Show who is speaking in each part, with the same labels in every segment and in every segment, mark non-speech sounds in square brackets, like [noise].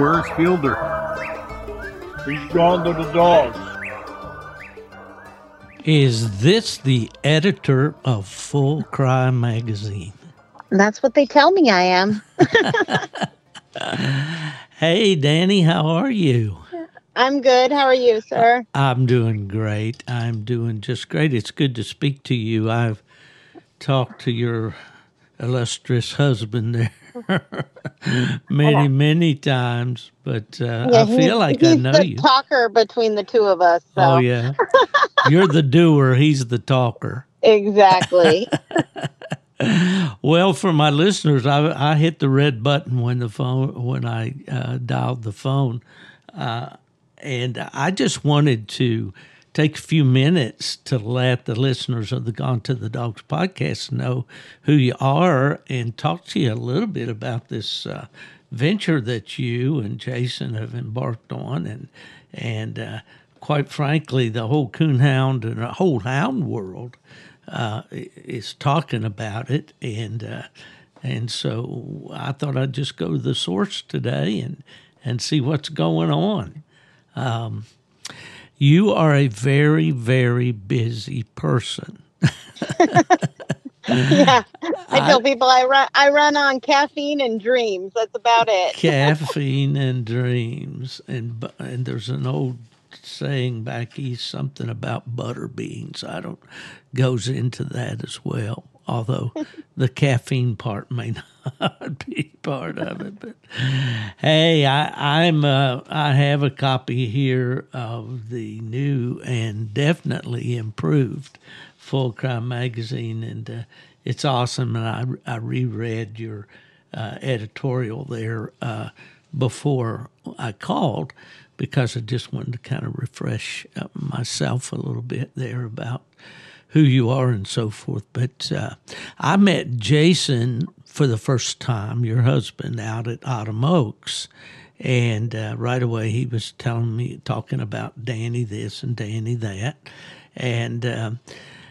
Speaker 1: Where's Fielder? He's gone to the dogs.
Speaker 2: Is this the editor of Full Cry magazine?
Speaker 3: That's what they tell me I am. [laughs]
Speaker 2: hey, Dani, how are you?
Speaker 3: I'm good. How are you, sir?
Speaker 2: I'm doing great. I'm doing just great. It's good to speak to you. I've talked to your illustrious husband there [laughs] many, many times, but uh, yeah, I feel like I know
Speaker 3: the
Speaker 2: you.
Speaker 3: Talker between the two of us. So.
Speaker 2: Oh yeah, you're the doer. He's the talker.
Speaker 3: Exactly. [laughs]
Speaker 2: well, for my listeners, I, I hit the red button when the phone when I uh, dialed the phone, uh, and I just wanted to take a few minutes to let the listeners of the Gone to the Dogs podcast know who you are and talk to you a little bit about this uh, venture that you and Jason have embarked on, and and uh, quite frankly, the whole coonhound and the whole hound world uh, is talking about it, and uh, and so I thought I'd just go to the source today and and see what's going on. Um, you are a very, very busy person. [laughs]
Speaker 3: yeah, I tell people I run I run on caffeine and dreams. That's about it. [laughs]
Speaker 2: caffeine and dreams, and and there's an old saying back east something about butter beans. I don't goes into that as well although [laughs] the caffeine part may not be part of it. But hey, I, I'm uh, I have a copy here of the new and definitely improved Full Cry magazine, and uh, it's awesome. And I I reread your uh, editorial there uh, before I called because I just wanted to kind of refresh uh, myself a little bit there about who you are and so forth. But uh, I met Jason for the first time, your husband, out at Autumn Oaks. And uh, right away, he was telling me, talking about Dani this and Dani that. And uh,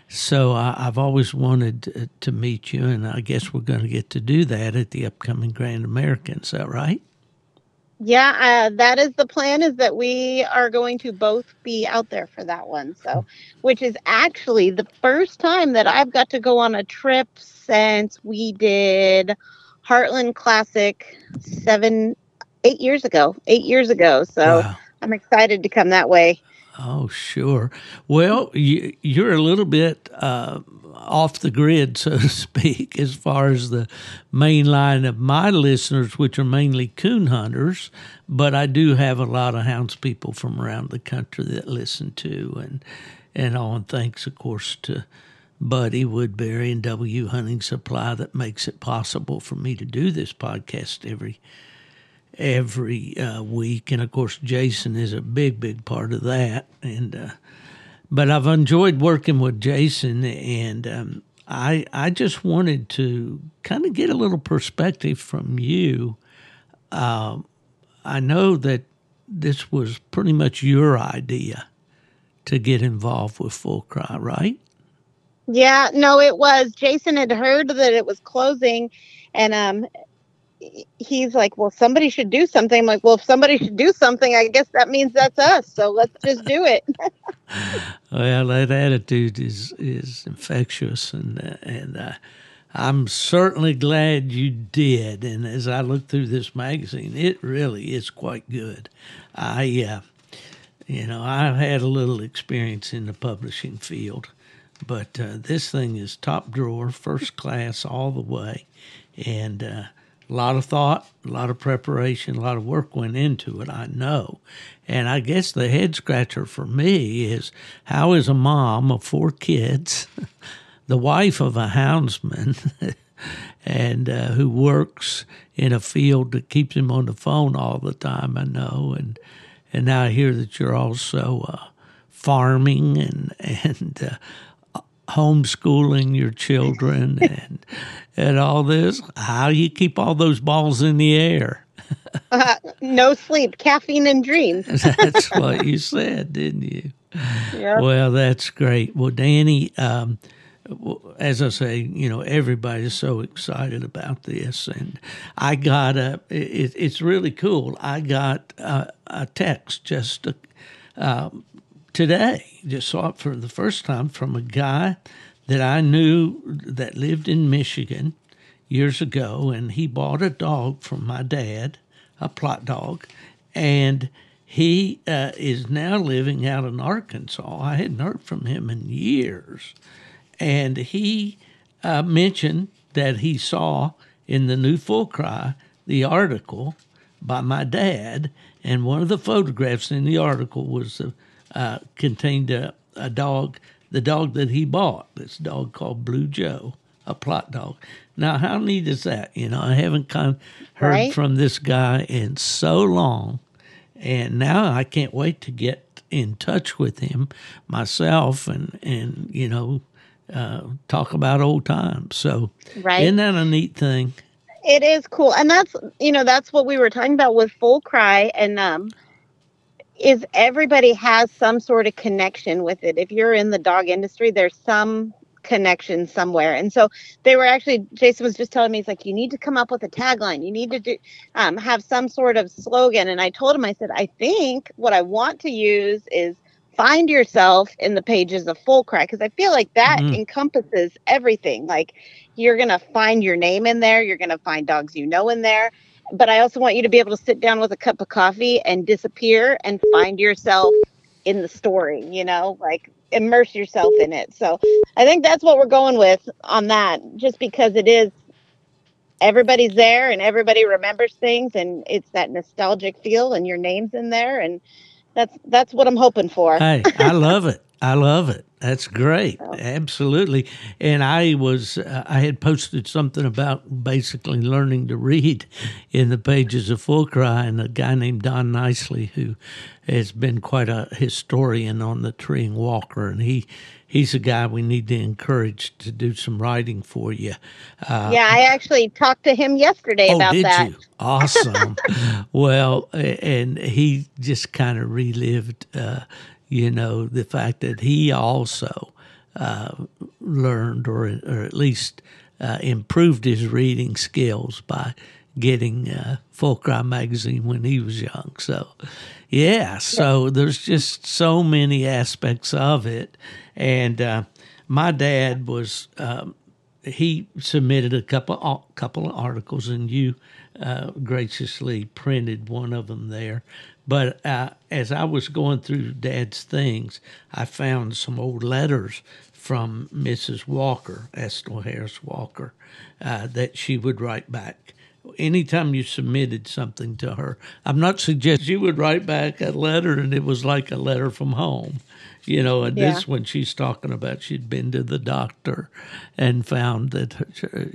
Speaker 2: so I, have always wanted to, to meet you, and I guess we're going to get to do that at the upcoming Grand American. Is that right?
Speaker 3: Yeah uh, that is the plan is that we are going to both be out there for that one so which is actually the first time that i've got to go on a trip since we did heartland classic seven eight years ago eight years ago so wow. i'm excited to come that way
Speaker 2: oh sure well you, you're a little bit uh, off the grid, so [laughs] to speak, as far as the main line of my listeners, which are mainly coon hunters. But I do have a lot of hounds people from around the country that listen to, and and all. And thanks, of course, to Buddy Woodbury and W Hunting Supply that makes it possible for me to do this podcast every every uh, week. And of course, Jason is a big, big part of that, and. Uh, but I've enjoyed working with Jason, and um, I I just wanted to kind of get a little perspective from you. Uh, I know that this was pretty much your idea to get involved with Full Cry, right?
Speaker 3: Yeah, no, it was. Jason had heard that it was closing, and um, he's like, well, somebody should do something. I'm like, well, if somebody should do something, I guess that means that's us. So let's just do it. [laughs]
Speaker 2: well, that attitude is is infectious, and uh, and uh, I'm certainly glad you did. And as I look through this magazine, it really is quite good. I, uh, you know, I've had a little experience in the publishing field, but uh, this thing is top drawer, first class all the way, and uh, a lot of thought, a lot of preparation, a lot of work went into it, I know. And I guess the head scratcher for me is how is a mom of four kids, [laughs] the wife of a houndsman, [laughs] and uh, who works in a field that keeps him on the phone all the time, I know. And, and now I hear that you're also uh, farming and, [laughs] and uh, homeschooling your children and and all this how you keep all those balls in the air
Speaker 3: uh, no sleep caffeine and dreams [laughs]
Speaker 2: that's what you said didn't you yep. well that's great well dani um, as I say, you know, everybody's so excited about this, and I got a. It, it's really cool. I got a, a text just uh, today, just saw it for the first time from a guy that I knew that lived in Michigan years ago, and he bought a dog from my dad, a plot dog, and he uh, is now living out in Arkansas. I hadn't heard from him in years and he uh, mentioned that he saw in the new Full Cry the article by my dad, and one of the photographs in the article was uh, contained a, a, dog, the dog that he bought. This dog called Blue Joe, a plot dog. Now, how neat is that? You know, I haven't come, heard right? from this guy in so long, and now I can't wait to get in touch with him myself and and you know uh, talk about old times. So, right. isn't that a neat thing?
Speaker 3: It is cool, and that's you know that's what we were talking about with Full Cry, and um, is everybody has some sort of connection with it. If you're in the dog industry, there's some connection somewhere. And so they were actually, Jason was just telling me, he's like, you need to come up with a tagline. You need to do, um, have some sort of slogan. And I told him, I said, I think what I want to use is find yourself in the pages of Full Cry because I feel like that mm-hmm. encompasses everything. Like you're going to find your name in there, you're going to find dogs you know in there. But I also want you to be able to sit down with a cup of coffee and disappear and find yourself in the story, you know, like immerse yourself in it. So I think that's what we're going with on that, just because it is everybody's there and everybody remembers things and it's that nostalgic feel and your name's in there and that's that's what I'm hoping for.
Speaker 2: hey, I love it. I love it. That's great. Absolutely. And I was, uh, I had posted something about basically learning to read in the pages of Full Cry, and a guy named Don Nicely, who has been quite a historian on the treeing walker, and he he's a guy we need to encourage to do some writing for you.
Speaker 3: Uh, yeah, I actually talked to him yesterday
Speaker 2: oh,
Speaker 3: about
Speaker 2: did
Speaker 3: that.
Speaker 2: You? Awesome. [laughs] well, and he just kind of relived, uh, you know, the fact that he also uh, learned or, or at least uh, improved his reading skills by getting uh, Full Cry magazine when he was young. So, yeah, so there's just so many aspects of it. And uh, my dad was, um, he submitted a couple, couple of articles, and you uh, graciously printed one of them there. But uh, as I was going through Dad's things, I found some old letters from Mrs. Walker, Estill Harris Walker, uh, that she would write back anytime you submitted something to her, I'm not suggesting she would write back a letter and it was like a letter from home. You know, and yeah. this when she's talking about she'd been to the doctor and found that her,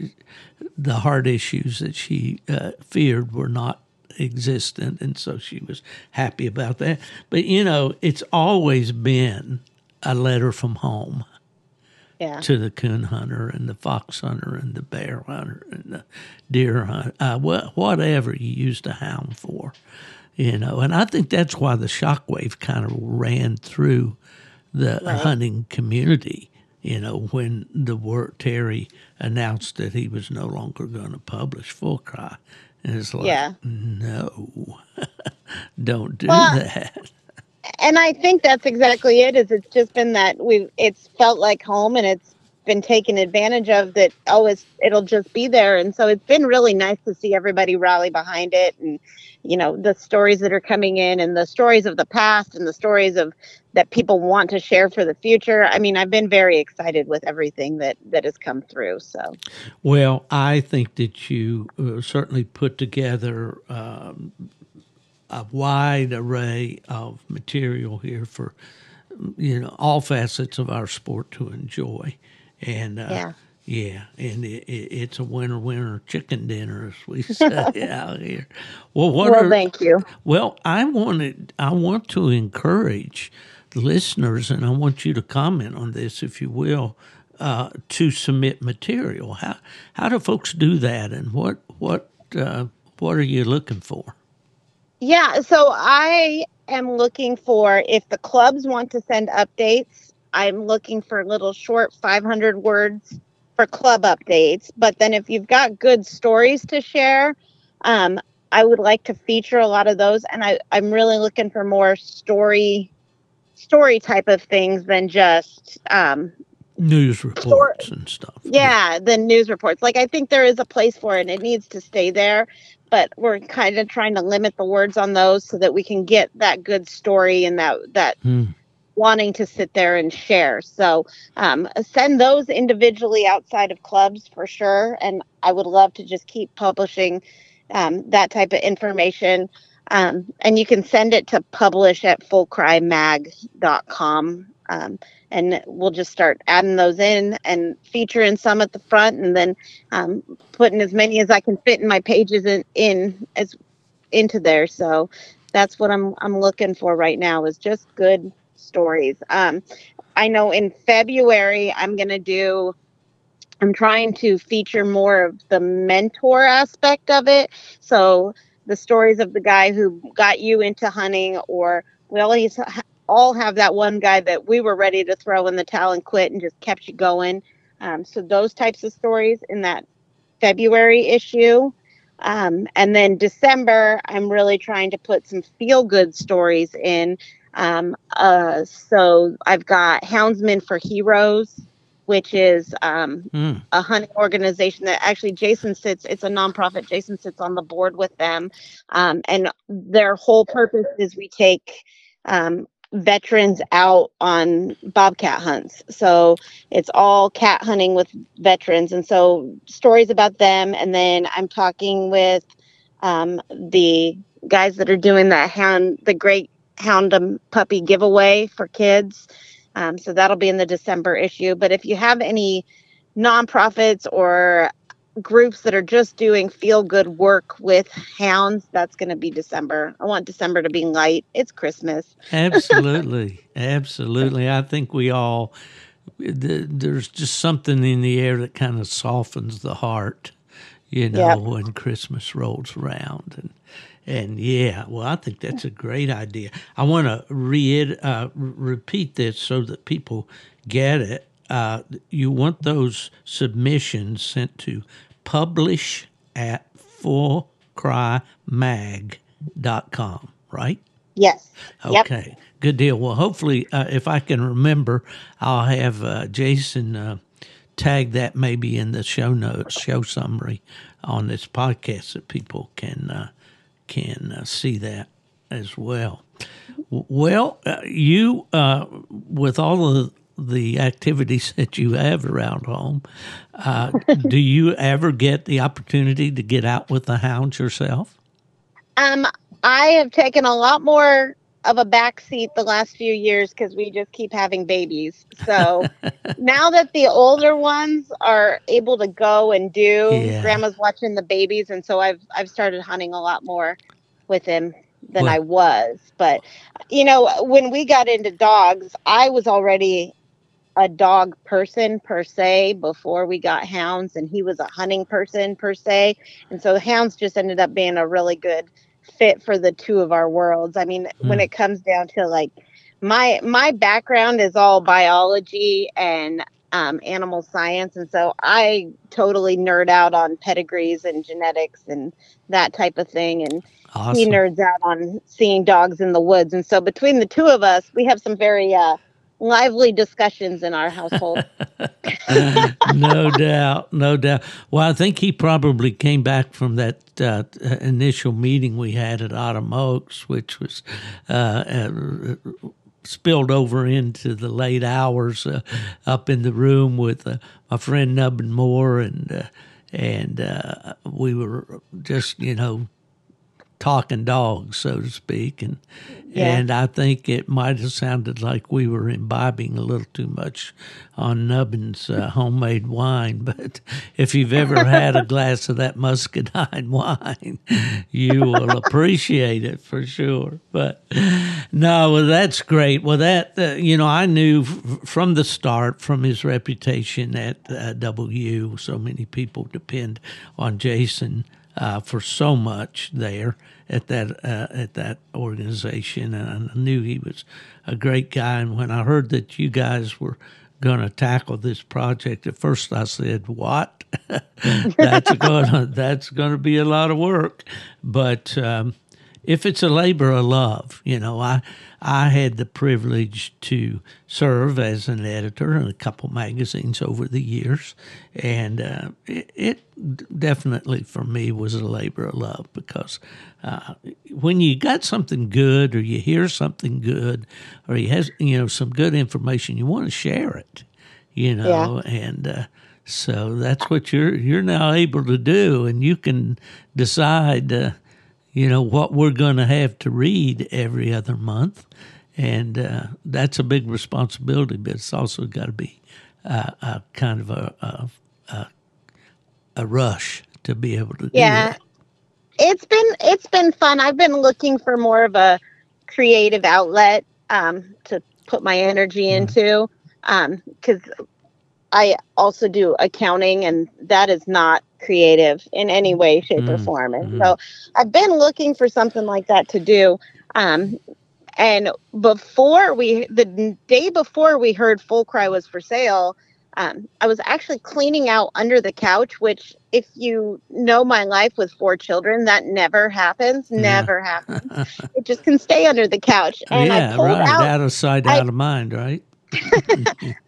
Speaker 2: the heart issues that she uh, feared were not existent, and so she was happy about that. But you know, it's always been a letter from home
Speaker 3: yeah.
Speaker 2: to the coon hunter and the fox hunter and the bear hunter and the deer hunter, uh, whatever you used a hound for, you know. And I think that's why the shockwave kind of ran through the right. hunting community. You know, when the word Terry announced that he was no longer going to publish Full Cry, and it's like, yeah. no, [laughs] don't do well, that
Speaker 3: and I think that's exactly it. Is it's just been that we've it's felt like home and it's been taken advantage of. That oh, it's, it'll just be there, and so it's been really nice to see everybody rally behind it, and you know the stories that are coming in, and the stories of the past, and the stories of that people want to share for the future. I mean, I've been very excited with everything that that has come through. So,
Speaker 2: well, I think that you uh, certainly put together um, a wide array of material here for you know all facets of our sport to enjoy, and uh, yeah. Yeah, and it, it, it's a winner winner chicken dinner, as we [laughs] say out here.
Speaker 3: Well, what well, are, thank you.
Speaker 2: Well, I wanted I want to encourage listeners, and I want you to comment on this, if you will, uh, to submit material. How how do folks do that, and what what uh, what are you looking for?
Speaker 3: Yeah, so I am looking for if the clubs want to send updates I'm looking for little short 500 words for club updates. But then if you've got good stories to share, um, I would like to feature a lot of those. And I, I'm really looking for more story story type of things than just um,
Speaker 2: news reports and stuff.
Speaker 3: Yeah, the news reports. Like I think there is a place for it and it needs to stay there, but we're kind of trying to limit the words on those so that we can get that good story and that that
Speaker 2: Hmm.
Speaker 3: wanting to sit there and share. So um, send those individually outside of clubs for sure. And I would love to just keep publishing um, that type of information. Um, and you can send it to publish at fullcrymag.com. Um, and we'll just start adding those in and featuring some at the front and then um, putting as many as I can fit in my pages in, in as into there. So that's what I'm I'm looking for right now is just good stories. Um, I know in February I'm gonna do. I'm trying to feature more of the mentor aspect of it. So the stories of the guy who got you into hunting, or we always all have that one guy that we were ready to throw in the towel and quit and just kept you going. Um, so those types of stories in that February issue. Um, and then December, I'm really trying to put some feel good stories in. Um, uh, so I've got Houndsmen for Heroes, which is um,
Speaker 2: Hmm.
Speaker 3: a hunting organization that actually Jason sits. It's a nonprofit. Jason sits on the board with them, um, and their whole purpose is we take um, veterans out on bobcat hunts. So it's all cat hunting with veterans, and so stories about them. And then I'm talking with um, the guys that are doing the hound, the Great Hound Puppy giveaway for kids. Um, so that'll be in the December issue. But if you have any nonprofits or groups that are just doing feel good work with hounds, that's going to be December. I want December to be light. It's Christmas.
Speaker 2: Absolutely, [laughs] absolutely. I think we all th- there's just something in the air that kind of softens the heart, you know,
Speaker 3: Yep.
Speaker 2: when Christmas rolls around and. And yeah, well, I think that's a great idea. I want to re- uh, repeat this so that people get it. Uh, you want those submissions sent to publish at fullcrymag.com, right?
Speaker 3: Yes. Yep.
Speaker 2: Okay, good deal. Well, hopefully, uh, if I can remember, I'll have uh, Jason uh, tag that maybe in the show notes, show summary on this podcast that people can uh, can uh, see that as well. Well, uh, you uh, with all of the activities that you have around home, uh, [laughs] do you ever get the opportunity to get out with the hounds yourself?
Speaker 3: Um, I have taken a lot more of a backseat the last few years because we just keep having babies. So [laughs] now that the older ones are able to go and do,
Speaker 2: Yeah.
Speaker 3: grandma's watching the babies, and so I've I've started hunting a lot more with him than
Speaker 2: Well-
Speaker 3: I was. But you know, when we got into dogs, I was already a dog person per se before we got hounds and he was a hunting person per se and so the hounds just ended up being a really good fit for the two of our worlds. I mean when
Speaker 2: Hmm.
Speaker 3: it comes down to like my my background is all biology and um, animal science. And so i totally nerd out on pedigrees and genetics and that type of thing. And he nerds out on seeing dogs in the woods. And so between the two of us we have some very uh, lively discussions in our household [laughs] [laughs]
Speaker 2: no doubt, no doubt. Well, I think he probably came back from that uh, initial meeting we had at Autumn Oaks, which was uh, uh, spilled over into the late hours uh, up in the room with uh, my friend Nubbin Moore, and uh, and uh, we were just you know talking dogs, so to speak, and
Speaker 3: Yeah.
Speaker 2: and I think it might have sounded like we were imbibing a little too much on Nubbin's uh, [laughs] homemade wine. But if you've ever had a glass of that muscadine [laughs] wine, you will appreciate it for sure. But no, well, that's great. Well, that uh, you know, I knew f- from the start, from his reputation at uh, W, so many people depend on Jason uh, for so much there at that uh, at that organization, and I knew he was a great guy. And when I heard that you guys were going to tackle this project, at first I said, "What? [laughs] that's going [laughs] that's going to be a lot of work," but um, if it's a labor of love, you know, I I had the privilege to serve as an editor in a couple magazines over the years, and uh, it, it, definitely for me was a labor of love because uh, when you got something good or you hear something good or you has you know some good information, you want to share it, you know, yeah. and. Uh, so that's what you're you're now able to do, and you can decide uh, you know, what we're going to have to read every other month. And uh, that's a big responsibility, but it's also got to be uh, a kind of a, a, a, rush to be able to
Speaker 3: yeah.
Speaker 2: That.
Speaker 3: It's been it's been fun. I've been looking for more of a creative outlet um, to put my energy into because um, I also do accounting, and that is not creative in any way, shape, mm-hmm. or form. And mm-hmm. so I've been looking for something like that to do. Um, and before we, the day before we heard Full Cry was for sale, um, I was actually cleaning out under the couch, which, if you know my life with four children, that never happens. Yeah. Never happens. [laughs] it just can stay under the couch.
Speaker 2: And yeah, right. Out, out of sight, out of mind, right?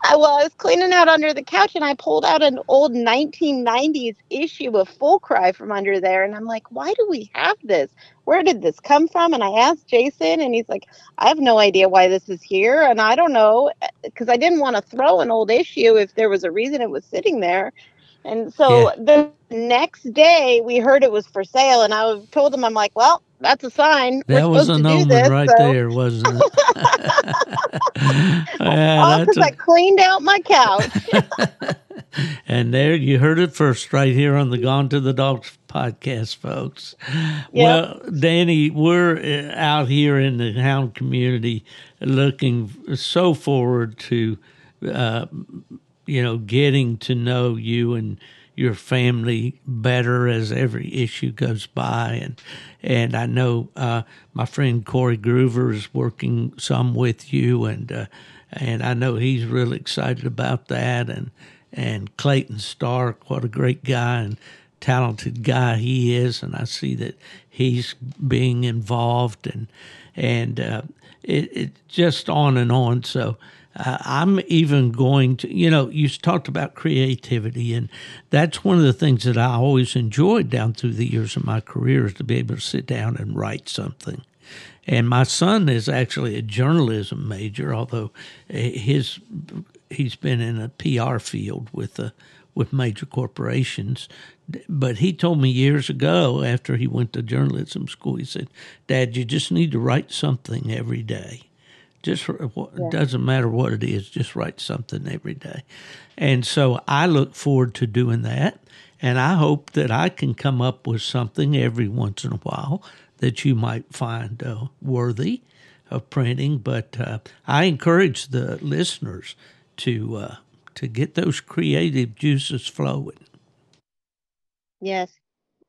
Speaker 3: I, well, I was cleaning out under the couch and I pulled out an old 1990s issue of Full Cry from under there. And I'm like, why do we have this? Where did this come from? And I asked Jason, and he's like, I have no idea why this is here. And I don't know eh, because I didn't want to throw an old issue if there was a reason it was sitting there. And so yeah. the next day we heard it was for sale, and I told him, I'm like, well, that's a sign.
Speaker 2: That was an omen this, right so. there, wasn't it? [laughs]
Speaker 3: yeah, All because a... I cleaned out my couch. [laughs] [laughs]
Speaker 2: and there you heard it first, right here on the Gone to the Dogs podcast, folks. Yep. Well, Dani, we're uh, out here in the hound community looking so forward to, uh, you know, getting to know you and your family better as every issue goes by. And and I know uh, my friend Cory Gruver is working some with you, and uh, and I know he's really excited about that. And and Clayton Stark, what a great guy and talented guy he is, and I see that he's being involved and and uh, it, it just on and on. So uh, I'm even going to, you know, you talked about creativity, and that's one of the things that I always enjoyed down through the years of my career is to be able to sit down and write something. And my son is actually a journalism major, although his he's been in a PR field with uh, with major corporations. But he told me years ago, after he went to journalism school, he said, "Dad, you just need to write something every day." Just it yeah. doesn't matter what it is, just write something every day. And so I look forward to doing that. And I hope that I can come up with something every once in a while that you might find uh, worthy of printing. But uh, I encourage the listeners to uh, to get those creative juices flowing.
Speaker 3: Yes,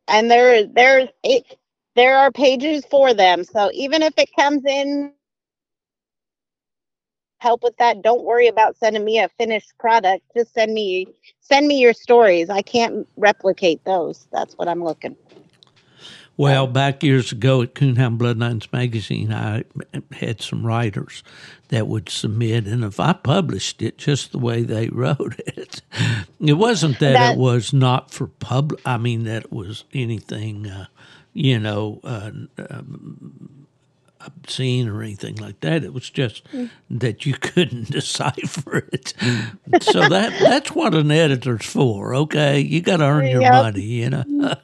Speaker 3: and there there there are pages for them. So even if it comes in help with that, don't worry about sending me a finished product. Just send me send me your stories. I can't replicate those. That's what I'm looking for.
Speaker 2: Well, back years ago at Coonhound Bloodlines magazine, I had some writers that would submit, and if I published it just the way they [laughs] wrote it, it wasn't that, that it was not for pub. I mean, that it was anything, uh, you know, uh, um, obscene or anything like that. It was just mm. that you [laughs] couldn't decipher it. so that that's what an editor's for. Okay, you got to earn your yep. money, you know. [laughs]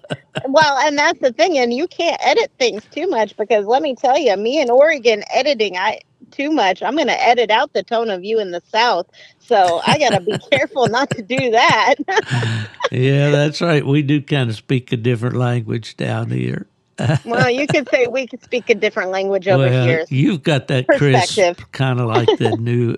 Speaker 3: well, and that's the thing, and you can't edit things too much because let me tell you, me in Oregon editing, I too much, I'm going to edit out the tone of you in the South. So I got to be [laughs] careful not to do that.
Speaker 2: yeah, that's right. We do kind of speak a different language down here
Speaker 3: well, you could say we could speak a different language over well, here.
Speaker 2: You've got that crisp, kind of like the new,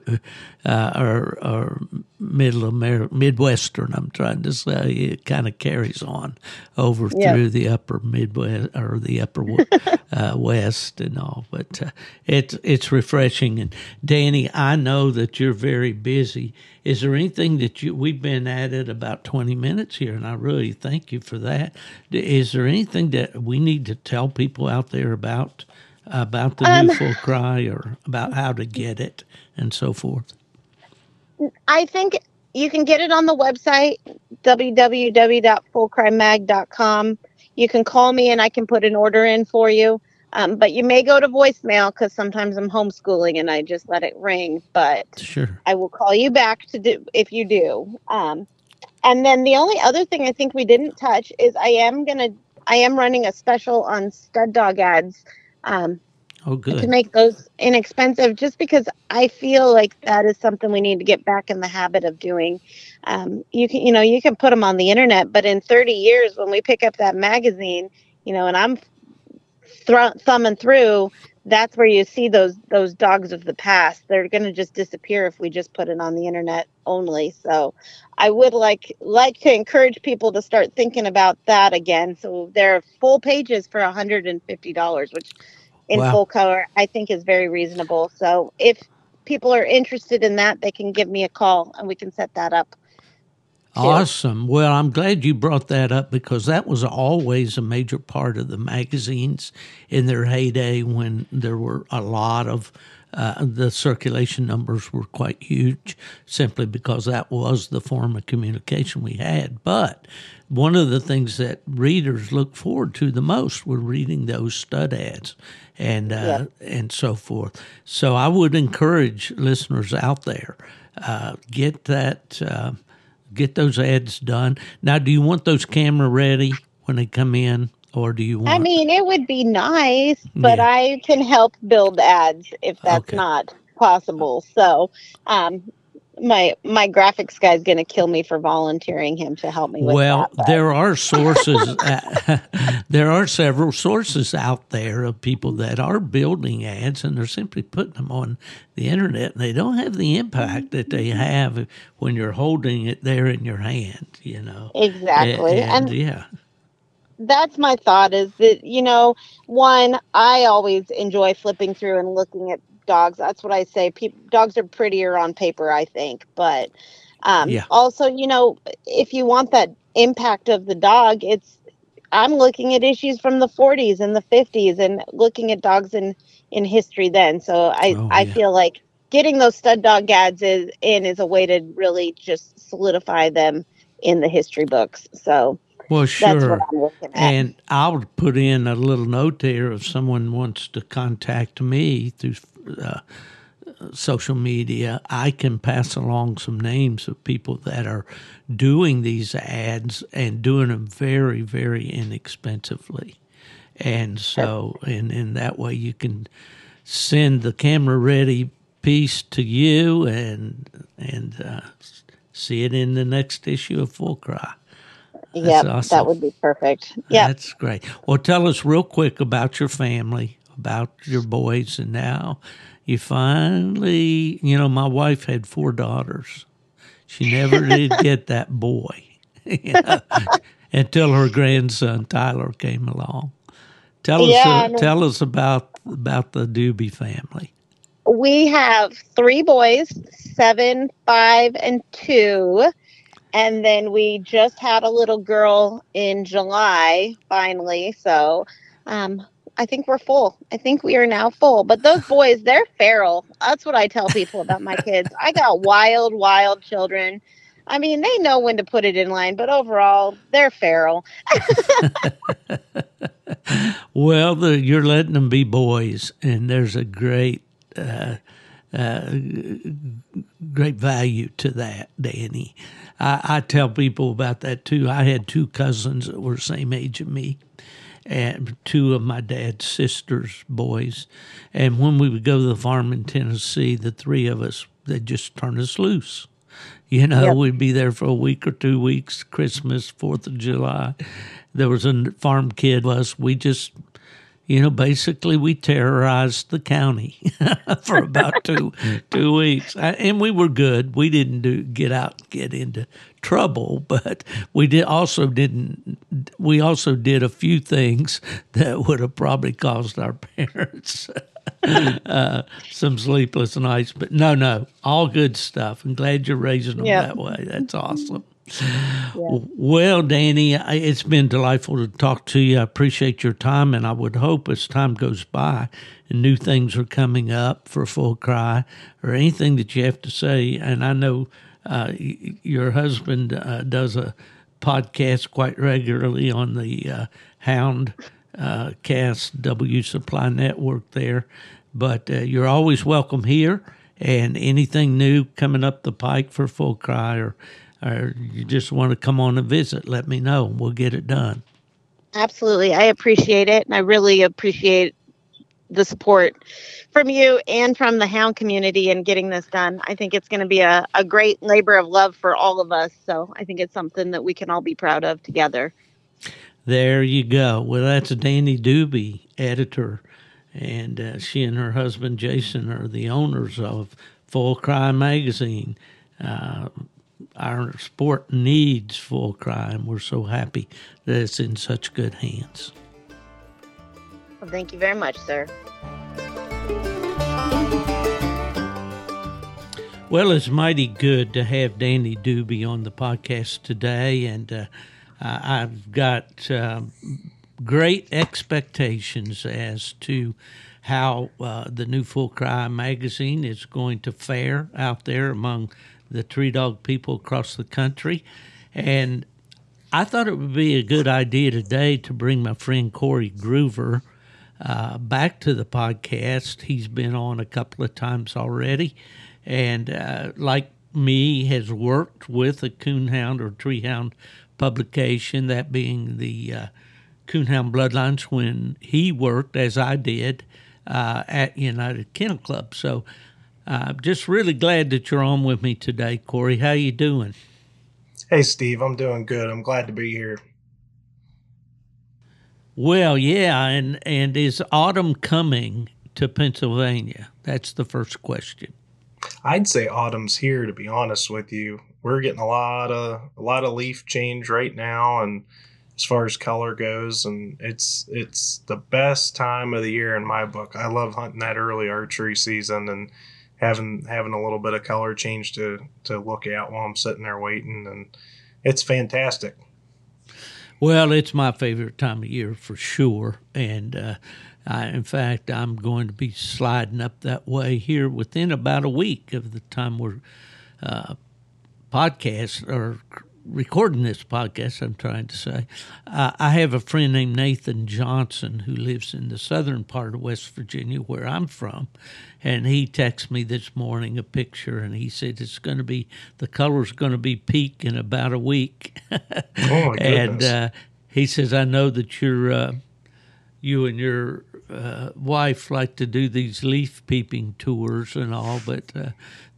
Speaker 2: uh, or, or middle Amer- Midwestern. I'm trying to say it kind of carries on over
Speaker 3: Yeah.
Speaker 2: through the upper Midwest or the upper [laughs] uh, West and all. But uh, it's it's refreshing. And Dani, I know that you're very busy. Is there anything that you? We've been at it about 20 minutes here, and I really thank you for that. Is there anything that we need to tell people out there about? About the new full cry, or about how to get it, and so forth.
Speaker 3: I think you can get it on the website www.fullcrymag.com. You can call me and I can put an order in for you. Um, but you may go to voicemail because sometimes I'm homeschooling and I just let it ring. But
Speaker 2: Sure.
Speaker 3: I will call you back to do if you do. Um, and then the only other thing I think we didn't touch is I am gonna I am running a special on stud dog ads. Um,
Speaker 2: Oh,
Speaker 3: to
Speaker 2: good.
Speaker 3: make those inexpensive just because I feel like that is something we need to get back in the habit of doing. Um, you can, you know, you can put them on the internet, but in 30 years, when we pick up that magazine, you know, and I'm thr- thumbing through, that's where you see those those dogs of the past. They're going to just disappear if we just put it on the internet only. So, I would like like to encourage people to start thinking about that again. So there are full pages for $150, which in
Speaker 2: Wow.
Speaker 3: full color I think is very reasonable. So if people are interested in that, they can give me a call and we can set that up.
Speaker 2: Awesome. Well, I'm glad you brought that up because that was always a major part of the magazines in their heyday when there were a lot of uh, the circulation numbers were quite huge simply because that was the form of communication we had. But one of the things that readers look forward to the most were reading those stud ads and uh, and so forth. So I would encourage listeners out there uh, get that. Uh, get those ads done. Now, do you want those camera ready when they come in, or do you want?
Speaker 3: I mean, it would be nice, but
Speaker 2: Yeah.
Speaker 3: I can help build ads if that's
Speaker 2: Okay.
Speaker 3: not possible. So, um, my my graphics guy's going to kill me for volunteering him to help me with
Speaker 2: well,
Speaker 3: that.
Speaker 2: there are sources. uh, [laughs] there are several sources out there of people that are building ads, and they're simply putting them on the internet, and they don't have the impact that they have when you're holding it there in your hand. You know,
Speaker 3: exactly.
Speaker 2: and,
Speaker 3: and
Speaker 2: yeah,
Speaker 3: that's my thought is that you know one i always enjoy flipping through and looking at dogs that's what i say People, dogs are prettier on paper i think but um,
Speaker 2: Yeah.
Speaker 3: also you know if you want that impact of the dog it's i'm looking at issues from the 40s and the 50s and looking at dogs in in history then so i
Speaker 2: Oh,
Speaker 3: i
Speaker 2: yeah.
Speaker 3: feel like getting those stud dog gads is in is a way to really just solidify them in the history books so
Speaker 2: well, sure.
Speaker 3: that's what i'm looking at
Speaker 2: And I'll put in a little note there if someone wants to contact me through uh, social media. I can pass along some names of people that are doing these ads and doing them very, very inexpensively. And so, and in that way, you can send the camera ready piece to you and and uh, see it in the next issue of Full Cry.
Speaker 3: Yep,
Speaker 2: awesome.
Speaker 3: that would be perfect. Yeah.
Speaker 2: That's great. Well, tell us real quick about your family, about your boys, and now you finally, you know, my wife had four daughters. She never [laughs] did get that boy [laughs] you know, until her grandson Tyler came along. Tell us, uh, tell us about about the Duby family.
Speaker 3: We have three boys, seven, five, and two. And then we just had a little girl in July, finally. So um, I think we're full. I think we are now full. But those boys, they're feral. That's what I tell people about my kids. I got wild, wild children. I mean, they know when to put it in line, but overall, they're feral. [laughs]
Speaker 2: Well, the, you're letting them be boys, and there's a great, uh, uh, great value to that, Dani. I, I tell people about that too. I had two cousins that were same age as me, and two of my dad's sisters' boys. And when we would go to the farm in Tennessee, the three of us, they'd just turn us loose. You know,
Speaker 3: Yep.
Speaker 2: we'd be there for a week or two weeks, Christmas, Fourth of July. There was a farm kid was we just you know, basically we terrorized the county [laughs] for about two [laughs] two weeks, and we were good. We didn't do get out get into trouble, [laughs] but we did also didn't. We also did a few things that would have probably caused our [laughs] parents. uh, some sleepless nights, but no, no, all good stuff. I'm glad you're raising them
Speaker 3: Yep.
Speaker 2: that way. That's awesome. Well, Dani, it's been delightful to talk to you. I appreciate your time, and I would hope as time goes by and new things are coming up for Full Cry or anything that you have to say. And I know uh, your husband uh, does a podcast quite regularly on the uh, Hound uh, Cast W Supply Network there. But uh, you're always welcome here. And anything new coming up the pike for Full Cry or or you just want to come on and visit, let me know. We'll get it done.
Speaker 3: Absolutely. I appreciate it. And I really appreciate the support from you and from the hound community in getting this done. I think it's going to be a, a great labor of love for all of us. So I think it's something that we can all be proud of together.
Speaker 2: There you go. Well, that's Dani Duby, editor, and uh, she and her husband Jason are the owners of Full Cry magazine. Uh, our sport needs Full Cry, and we're so happy that it's in such good hands.
Speaker 3: Well, thank you very much, sir.
Speaker 2: Well, it's mighty good to have Dani Duby on the podcast today, and uh, I've got um, great expectations as to how uh, the new Full Cry magazine is going to fare out there among the tree dog people across the country. And I thought it would be a good idea today to bring my friend Cory Gruver uh, back to the podcast. He's been on a couple of times already, and uh, like me, has worked with a coonhound or treehound publication, that being the uh, Coonhound Bloodlines, when he worked, as I did, uh, at United Kennel Club. So, uh, just really glad that you're on with me today, Cory. How you doing?
Speaker 4: Hey, Steve, I'm doing good. I'm glad to be here.
Speaker 2: Well, yeah, and and is autumn coming to Pennsylvania? That's the first question.
Speaker 4: I'd say autumn's here. To be honest with you, we're getting a lot of a lot of leaf change right now, and as far as color goes, and it's it's the best time of the year in my book. I love hunting that early archery season and having having a little bit of color change to to look at while I'm sitting there waiting, and it's fantastic.
Speaker 2: Well, it's my favorite time of year for sure, and uh, I, in fact, I'm going to be sliding up that way here within about a week of the time we're uh, podcast or recording this podcast. I'm trying to say, uh, I have a friend named Nathan Johnson who lives in the southern part of West Virginia, where I'm from, and he texted me this morning a picture, and he said it's going to be the color's going to be peak in about a week. [laughs]
Speaker 4: Oh my
Speaker 2: and
Speaker 4: goodness!
Speaker 2: uh, he says, "I know that you're, uh, you and your uh, wife like to do these leaf peeping tours and all, but uh,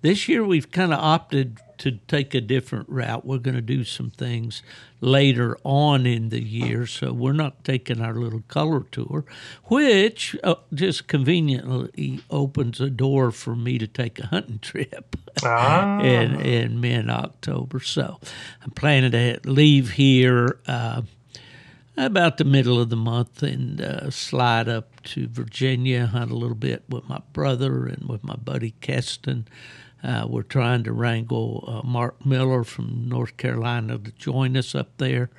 Speaker 2: this year we've kind of opted to take a different route. We're going to do some things later on in the year, so we're not taking our little color tour, which uh, just conveniently opens a door for me to take a hunting trip."
Speaker 4: ah, [laughs]
Speaker 2: in in mid October. So I'm planning to leave here uh, about the middle of the month and uh, slide up to Virginia, hunt a little bit with my brother and with my buddy Keston. Uh, we're trying to wrangle uh, Mark Miller from North Carolina to join us up there,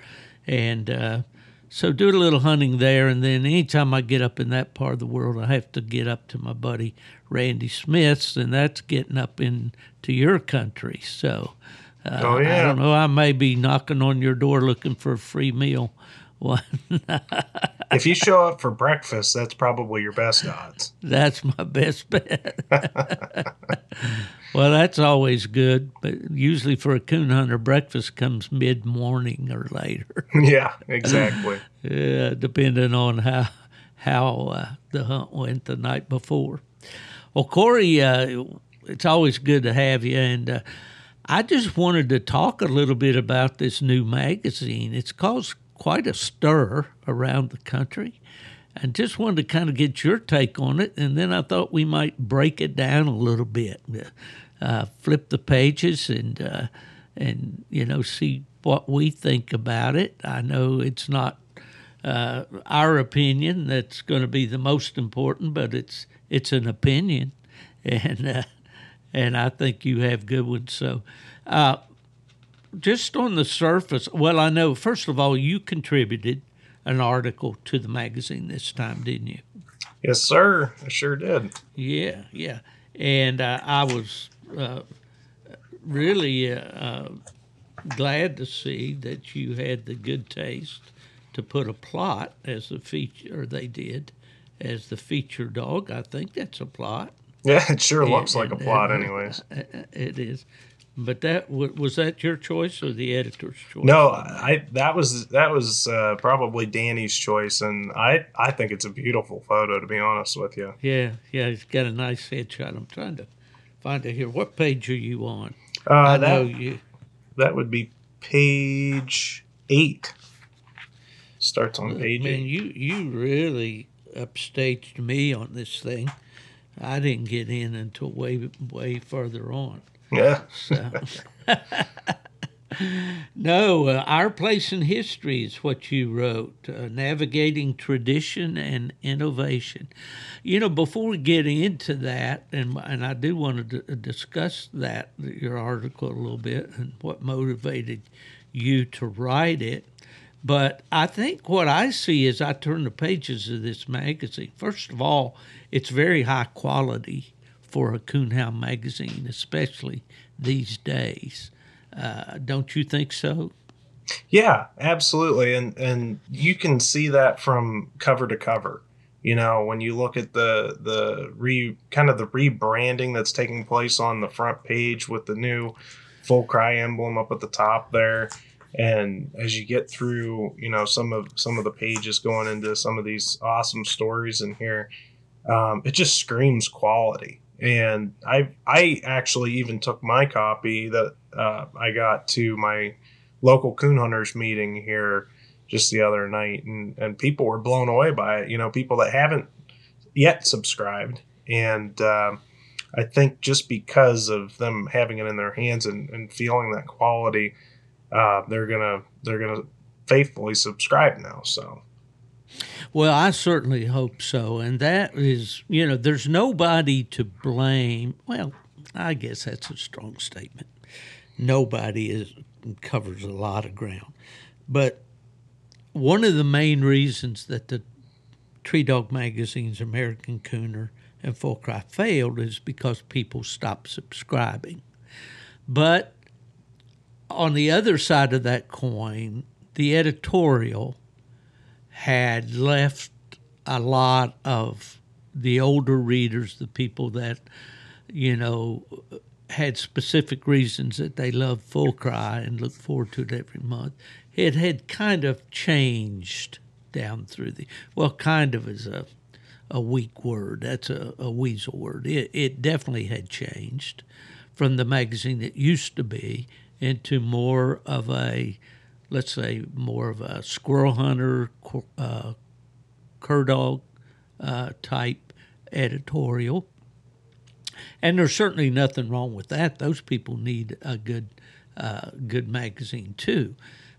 Speaker 2: and uh, so do a little hunting there. And then anytime I get up in that part of the world, I have to get up to my buddy Randy Smith's, and that's getting up into your country. So uh,
Speaker 4: Oh,
Speaker 2: I don't know. I may be knocking on your door looking for a free meal. One, [laughs]
Speaker 4: if you show up for breakfast, that's probably your best odds.
Speaker 2: that's my best bet. [laughs] well, that's always good, but usually for a coon hunter, breakfast comes mid morning or later. [laughs]
Speaker 4: yeah, exactly.
Speaker 2: Yeah, depending on how how uh, the hunt went the night before. Well, Cory, uh, it's always good to have you, and uh, I just wanted to talk a little bit about this new magazine. It's caused quite a stir around the country. and just wanted to kind of get your take on it. And then I thought we might break it down a little bit, uh, flip the pages, and uh, and you know see what we think about it. I know it's not uh, our opinion that's going to be the most important, but it's it's an opinion, [laughs] and uh, and I think you have good ones. So, uh, just on the surface, well, I know first of all you contributed an article to the magazine this time, didn't you?
Speaker 4: Yes, sir. I sure did.
Speaker 2: Yeah, yeah, and uh, I was uh, really uh, glad to see that you had the good taste to put a plot as the feature, or they did, as the feature dog. I think that's a plot.
Speaker 4: Yeah, it sure looks like a plot, anyways.
Speaker 2: It is. But that was that your choice or the editor's choice?
Speaker 4: No, I that was that was uh, probably Dani's choice, and I I think it's a beautiful photo to be honest with you.
Speaker 2: Yeah, yeah, he's got a nice headshot. I'm trying to find it here. What page are you on?
Speaker 4: Uh, I that, know you. That would be page eight. Starts on page
Speaker 2: Man,
Speaker 4: eight.
Speaker 2: you you really upstaged me on this thing. I didn't get in until way way further on.
Speaker 4: Yeah.
Speaker 2: So. [laughs] no, uh, Our Place in History is what you wrote, uh, Navigating Tradition and Innovation. You know, before we get into that, and, and I do want to d- discuss that, your article a little bit, and what motivated you to write it. But I think what I see as I turn the pages of this magazine, first of all, it's very high quality for a Coonhound magazine, especially these days. Uh, don't you think so?
Speaker 4: Yeah, absolutely, and and you can see that from cover to cover. You know, when you look at the the re kind of the rebranding that's taking place on the front page with the new full cry emblem up at the top there, and as you get through, you know, some of some of the pages going into some of these awesome stories in here, um, it just screams quality and I I actually even took my copy that uh, I got to my local coon hunters meeting here just the other night, and and people were blown away by it. You know, people that haven't yet subscribed, and um, I think just because of them having it in their hands and, and feeling that quality, uh, they're gonna they're gonna faithfully subscribe now. So
Speaker 2: well, I certainly hope so. And that is, you know, there's nobody to blame. Well, I guess that's a strong statement. Nobody is covers a lot of ground. But one of the main reasons that the Tree Dog Magazine's American Cooner and Full failed is because people stopped subscribing. But on the other side of that coin, the editorial had left a lot of the older readers, the people that, you know, had specific reasons that they loved Full Cry and looked forward to it every month. It had kind of changed down through the well, kind of is a a weak word. That's a, a weasel word. It, it definitely had changed from the magazine that used to be into more of a let's say, more of a squirrel hunter, uh, cur dog uh, type editorial. And there's certainly nothing wrong with that. Those people need a good, uh, good magazine too.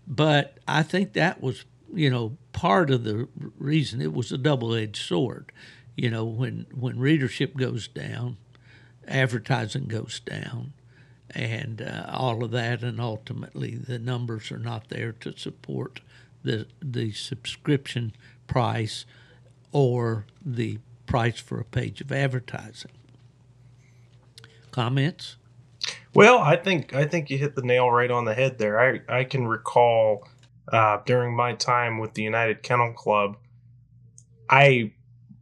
Speaker 2: But I think that was, you know, part of the reason it was a double-edged sword. You know, when when readership goes down, advertising goes down, and uh, all of that, and ultimately the numbers are not there to support the the subscription price or the price for a page of advertising. Comments?
Speaker 4: Well, I think I think you hit the nail right on the head there. I I can recall uh, during my time with the United Kennel Club, I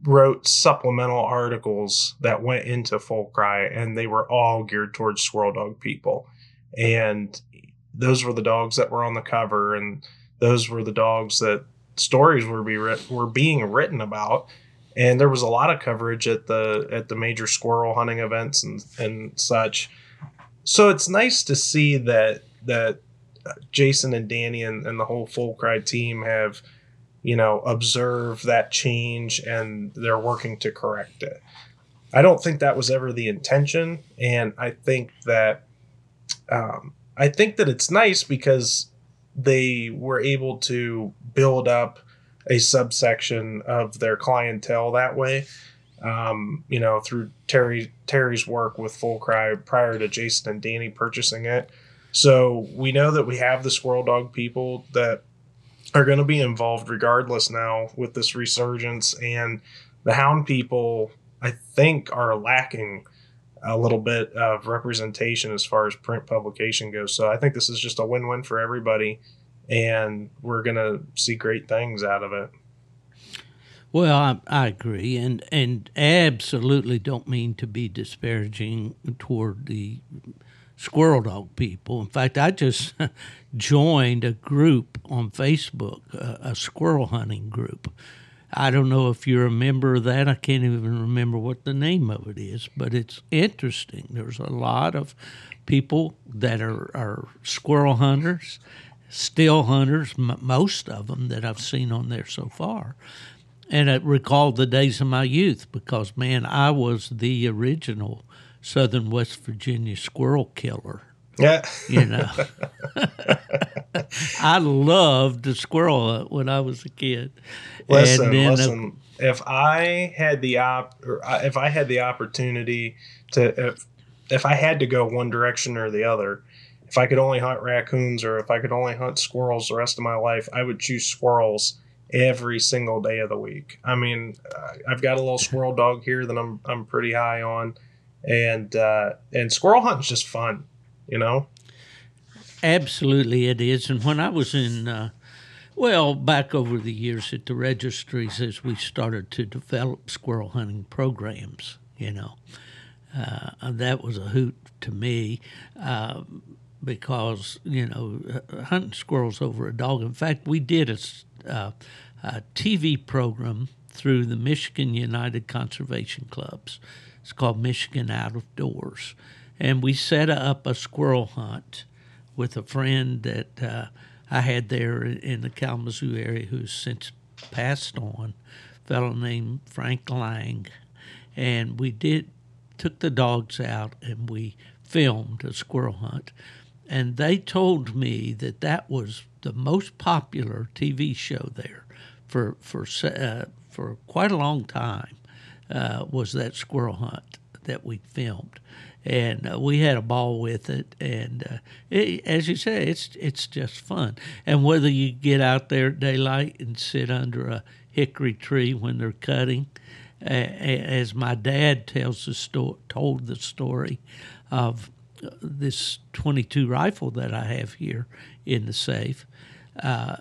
Speaker 4: wrote supplemental articles that went into Full Cry, and they were all geared towards squirrel dog people. And those were the dogs that were on the cover, and those were the dogs that stories were be were being written about. And there was a lot of coverage at the at the major squirrel hunting events and and such. So it's nice to see that that Jason and Dani and, and the whole Full Cry team have you know, observe that change and they're working to correct it. I don't think that was ever the intention, and I think that um, I think that it's nice because they were able to build up a subsection of their clientele that way. Um, you know, through Terry Terry's work with Full Cry prior to Jason and Dani purchasing it. So we know that we have the squirrel dog people that are going to be involved regardless now with this resurgence, and the hound people I think are lacking a little bit of representation as far as print publication goes. So I think this is just a win-win for everybody, and we're going to see great things out of it.
Speaker 2: Well, I, I agree, and and absolutely don't mean to be disparaging toward the squirrel dog people. In fact, I just [laughs] joined a group on Facebook, a, a squirrel hunting group. I don't know if you're a member of that. I can't even remember what the name of it is, but it's interesting. There's a lot of people that are, are squirrel hunters, still hunters, m- most of them that I've seen on there so far. And it recalled the days of my youth because, man, I was the original Southern West Virginia squirrel killer.
Speaker 4: Yeah.
Speaker 2: You know, [laughs] I loved the squirrel hunt when I was a kid.
Speaker 4: Listen,
Speaker 2: And then, uh,
Speaker 4: listen. if I had the op, or if I had the opportunity to, if if I had to go one direction or the other, if I could only hunt raccoons or if I could only hunt squirrels the rest of my life, I would choose squirrels every single day of the week. I mean, uh, I've got a little squirrel dog here that I'm I'm pretty high on, and uh, and squirrel hunting's just fun, you know.
Speaker 2: Absolutely, it is. And when I was in, uh, well, back over the years at the registries, as we started to develop squirrel hunting programs, you know, uh, that was a hoot to me uh, because, you know, uh, hunting squirrels over a dog. In fact, we did a, uh, a TV program through the Michigan United Conservation Clubs. It's called Michigan Out of Doors. And we set up a squirrel hunt with a friend that uh, I had there in the Kalamazoo area who's since passed on, a fellow named Frank Lang. And we did took the dogs out and we filmed a squirrel hunt. And they told me that that was the most popular TV show there for for uh, for quite a long time. Uh, was that squirrel hunt that we filmed, and uh, we had a ball with it. And uh, it, as you say, it's it's just fun. And whether you get out there at daylight and sit under a hickory tree when they're cutting, as my dad tells the sto- told the story of uh, this 22 rifle that I have here in the safe. Uh,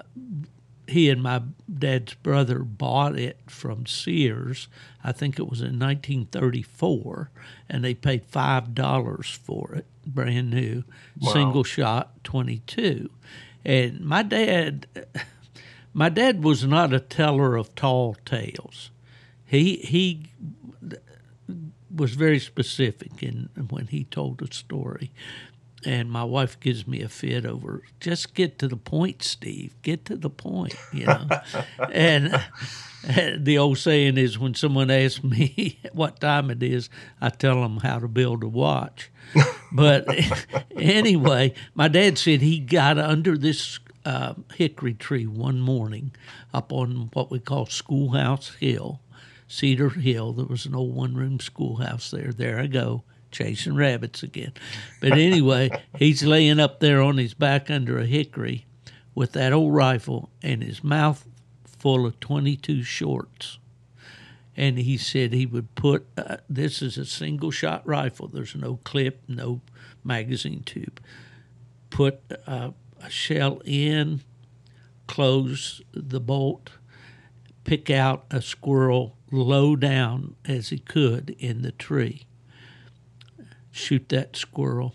Speaker 2: he and my dad's brother bought it from Sears. I think it was in 1934, and they paid five dollars for it, brand new,
Speaker 4: Wow.
Speaker 2: single shot 22. And my dad, my dad was not a teller of tall tales. He he was very specific in when he told a story. And my wife gives me a fit over just get to the point, Steve. Get to the point, you know. [laughs] and the old saying is when someone asks me [laughs] what time it is, I tell them how to build a watch. But [laughs] anyway, my dad said he got under this uh, hickory tree one morning up on what we call Schoolhouse Hill, Cedar Hill. There was an old one room schoolhouse there. There I go, chasing rabbits again. But anyway, he's laying up there on his back under a hickory with that old rifle and his mouth full of 22 shorts. And he said he would put uh, this is a single shot rifle. There's no clip, no magazine tube. Put uh, a shell in, close the bolt, pick out a squirrel low down as he could in the tree, shoot that squirrel,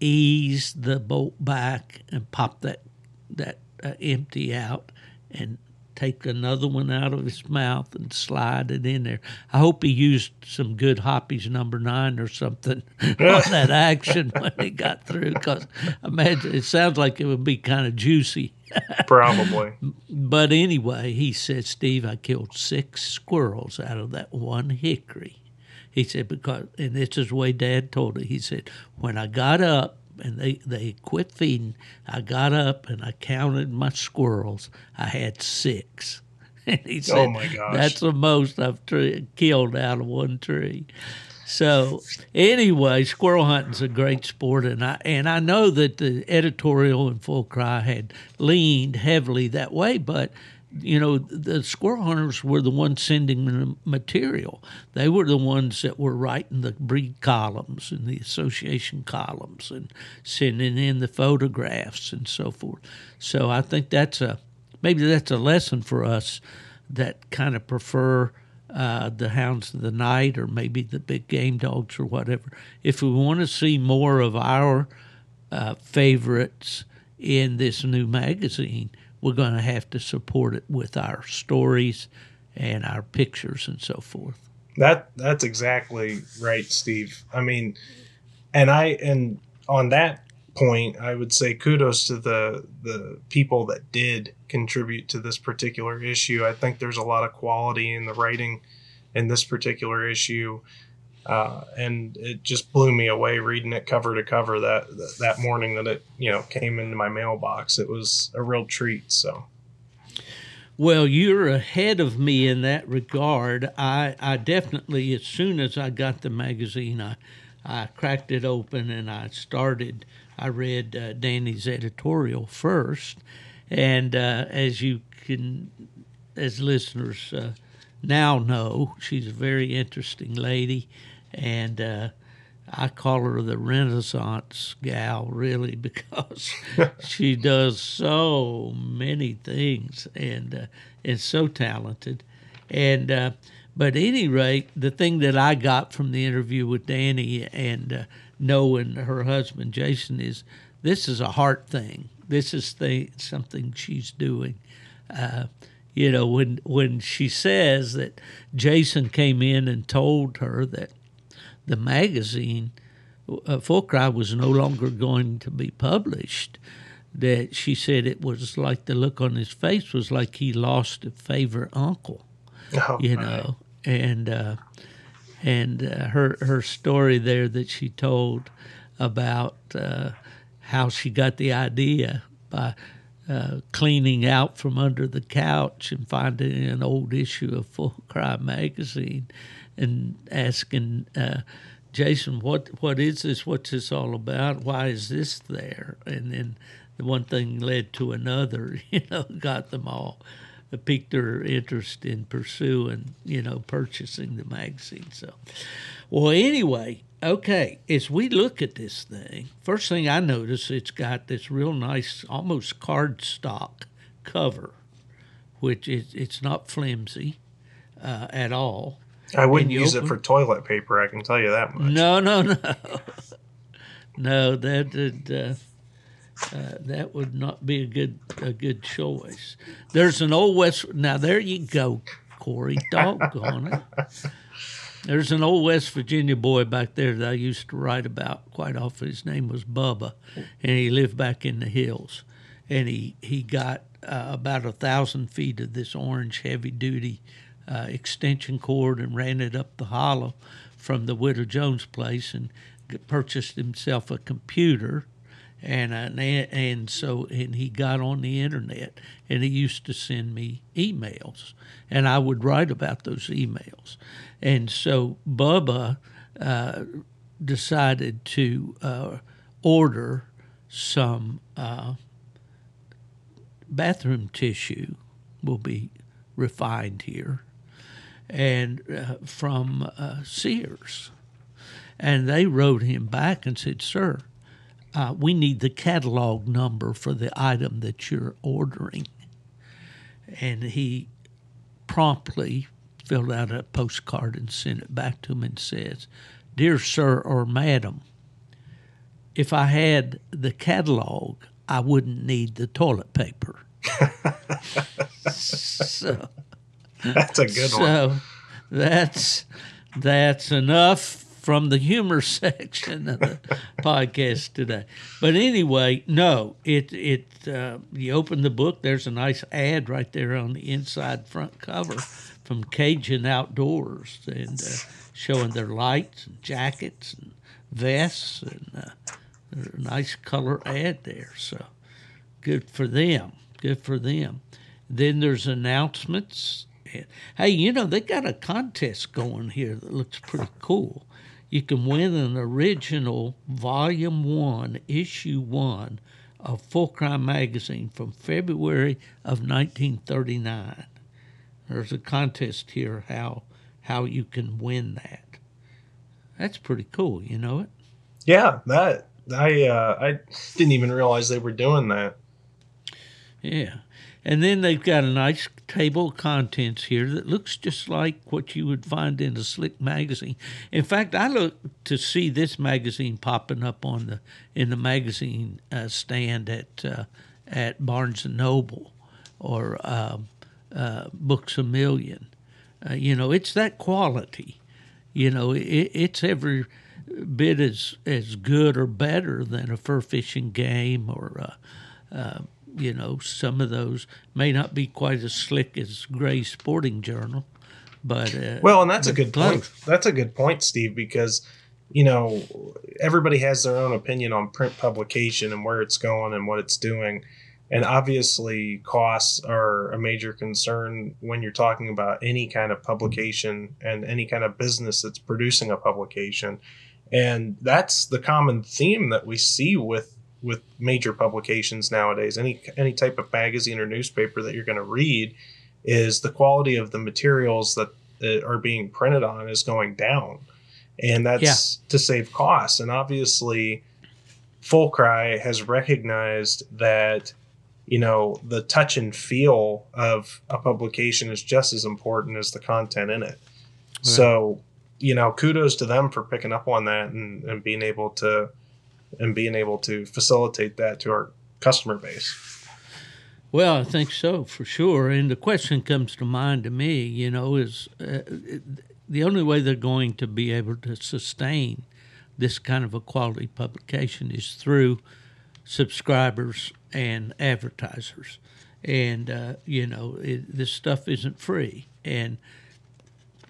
Speaker 2: ease the bolt back, and pop that that uh, empty out, and take another one out of his mouth and slide it in there. I hope he used some good Hoppe's number nine or something [laughs] on that [laughs] action when he got through, because imagine it sounds like it would be kind of juicy. [laughs]
Speaker 4: Probably.
Speaker 2: But anyway, he said, Steve, I killed six squirrels out of that one hickory. He said, because, and this is the way Dad told it. He said, when I got up and they, they quit feeding, I got up and I counted my squirrels. I had six. [laughs] And he said,
Speaker 4: Oh, my gosh.
Speaker 2: that's the most I've tre- killed out of one tree. So anyway, squirrel hunting's a great sport, and I and I know that the editorial in Full Cry had leaned heavily that way, but you know the squirrel hunters were the ones sending the material. They were the ones that were writing the breed columns and the association columns and sending in the photographs and so forth. So I think that's a maybe that's a lesson for us that kind of prefer uh, the hounds of the night or maybe the big game dogs or whatever. If we want to see more of our uh, favorites in this new magazine, we're going to have to support it with our stories and our pictures and so forth.
Speaker 4: That that's exactly right, Steve. I mean, and I and on that point, I would say kudos to the the people that did contribute to this particular issue. I think there's a lot of quality in the writing in this particular issue. Uh, and it just blew me away reading it cover to cover that that morning that it you know came into my mailbox. It was a real treat. So
Speaker 2: Well, you're ahead of me in that regard. I, I definitely, as soon as I got the magazine, I, I cracked it open and I started. I read uh, Dani's editorial first, and uh, as you can, as listeners uh, now know, she's a very interesting lady, and uh, I call her the Renaissance gal, really, [laughs] because she does so many things and uh, is so talented. And uh, but any rate, the thing that I got from the interview with Dani and uh, knowing her husband Jason is this is a heart thing. This is the, something she's doing. Uh, you know, when when she says that Jason came in and told her that the magazine uh, Full Cry was no longer going to be published. That she said it was like the look on his face was like he lost a favorite uncle,
Speaker 4: oh,
Speaker 2: you
Speaker 4: my.
Speaker 2: know, and uh, and uh, her her story there that she told about uh, how she got the idea by uh, cleaning out from under the couch and finding an old issue of Full Cry magazine and asking uh, Jason, what what is this? What's this all about? Why is this there? And then the one thing led to another. [laughs] You know, got them all uh, piqued their interest in pursuing, you know, purchasing the magazine. So, well, anyway, okay. As we look at this thing, first thing I notice, it's got this real nice, almost cardstock cover, which is it's not flimsy uh, at all.
Speaker 4: I wouldn't use it for toilet paper. I can tell you that much.
Speaker 2: No, no, no, [laughs] no. That would uh, uh, that would not be a good a good choice. There's an old West. Now there you go, Cory. Doggone it. There's an old West Virginia boy back there that I used to write about quite often. His name was Bubba, and he lived back in the hills. And he he got uh, about a thousand feet of this orange heavy duty uh, extension cord and ran it up the hollow from the Widow Jones place and purchased himself a computer and an, and so and he got on the internet and he used to send me emails and I would write about those emails. And so Bubba uh, decided to uh, order some uh, bathroom tissue will be refined here and uh, from uh, Sears and they wrote him back and said sir uh, we need the catalog number for the item that you're ordering. And he promptly filled out a postcard and sent it back to him and says, Dear sir or madam, if I had the catalog, I wouldn't need the toilet paper. [laughs] so [laughs]
Speaker 4: That's a good one.
Speaker 2: so that's that's enough from the humor [laughs] section of the [laughs] podcast today. But anyway, no, it it uh, you open the book. There's a nice ad right there on the inside front cover from Cajun Outdoors and uh, showing their lights and jackets and vests and uh, there's a nice color ad there. So good for them. Good for them. Then there's announcements. Hey, you know, they got a contest going here that looks pretty cool. You can win an original Volume 1, Issue 1 of Full Cry Magazine from February of 1939. There's a contest here how how you can win that. That's pretty cool, you know it?
Speaker 4: Yeah, that I uh, I didn't even realize they were doing that.
Speaker 2: Yeah. And then they've got a nice table of contents here that looks just like what you would find in a slick magazine. In fact, I look to see this magazine popping up on the in the magazine uh, stand at uh, at Barnes and Noble or um, uh, Books a Million. Uh, you know, it's that quality. You know, it, it's every bit as as good or better than a fur fishing game or. Uh, uh, you know, some of those may not be quite as slick as Gray's Sporting Journal, but uh,
Speaker 4: Well, and that's a good
Speaker 2: close.
Speaker 4: point. That's a good point, Steve, because you know everybody has their own opinion on print publication and where it's going and what it's doing. And obviously, costs are a major concern when you're talking about any kind of publication and any kind of business that's producing a publication. And that's the common theme that we see with with major publications nowadays. Any any type of magazine or newspaper that you're going to read is the quality of the materials that uh, are being printed on is going down, and that's to save costs. And obviously, Full Cry has recognized that you know the touch and feel of a publication is just as important as the content in it. So, you know, kudos to them for picking up on that and, and being able to and being able to facilitate that to our customer base.
Speaker 2: Well, I think so for sure. And the question comes to mind to me, you know, is uh, the only way they're going to be able to sustain this kind of a quality publication is through subscribers and advertisers. And, uh, you know, it, this stuff isn't free. And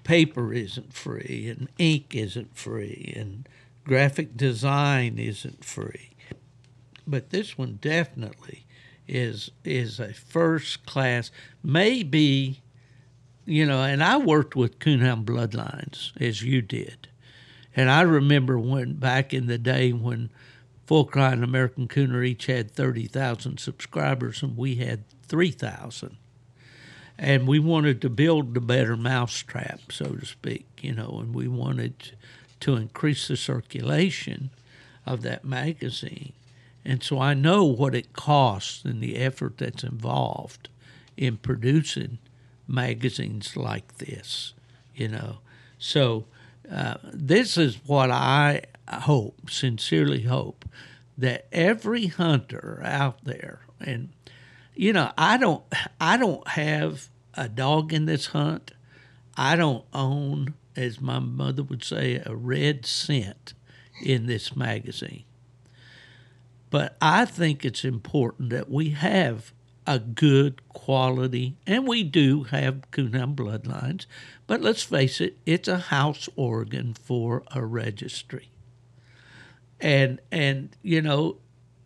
Speaker 2: paper isn't free, and ink isn't free, and graphic design isn't free. But this one definitely is is a first class, maybe, you know. And I worked with Coonhound Bloodlines as you did, and I remember when back in the day when Full Cry and American Cooner each had thirty thousand subscribers, and we had three thousand and we wanted to build a better mousetrap, so to speak, you know, and we wanted to increase the circulation of that magazine. And so I know what it costs and the effort that's involved in producing magazines like this, you know. So uh, this is what I hope, sincerely hope, that every hunter out there, and you know, I don't, I don't have a dog in this hunt. I don't own, as my mother would say, a red cent in this magazine. But I think it's important that we have a good quality, and we do have Coonhound bloodlines, but let's face it, it's a house organ for a registry. And and you know,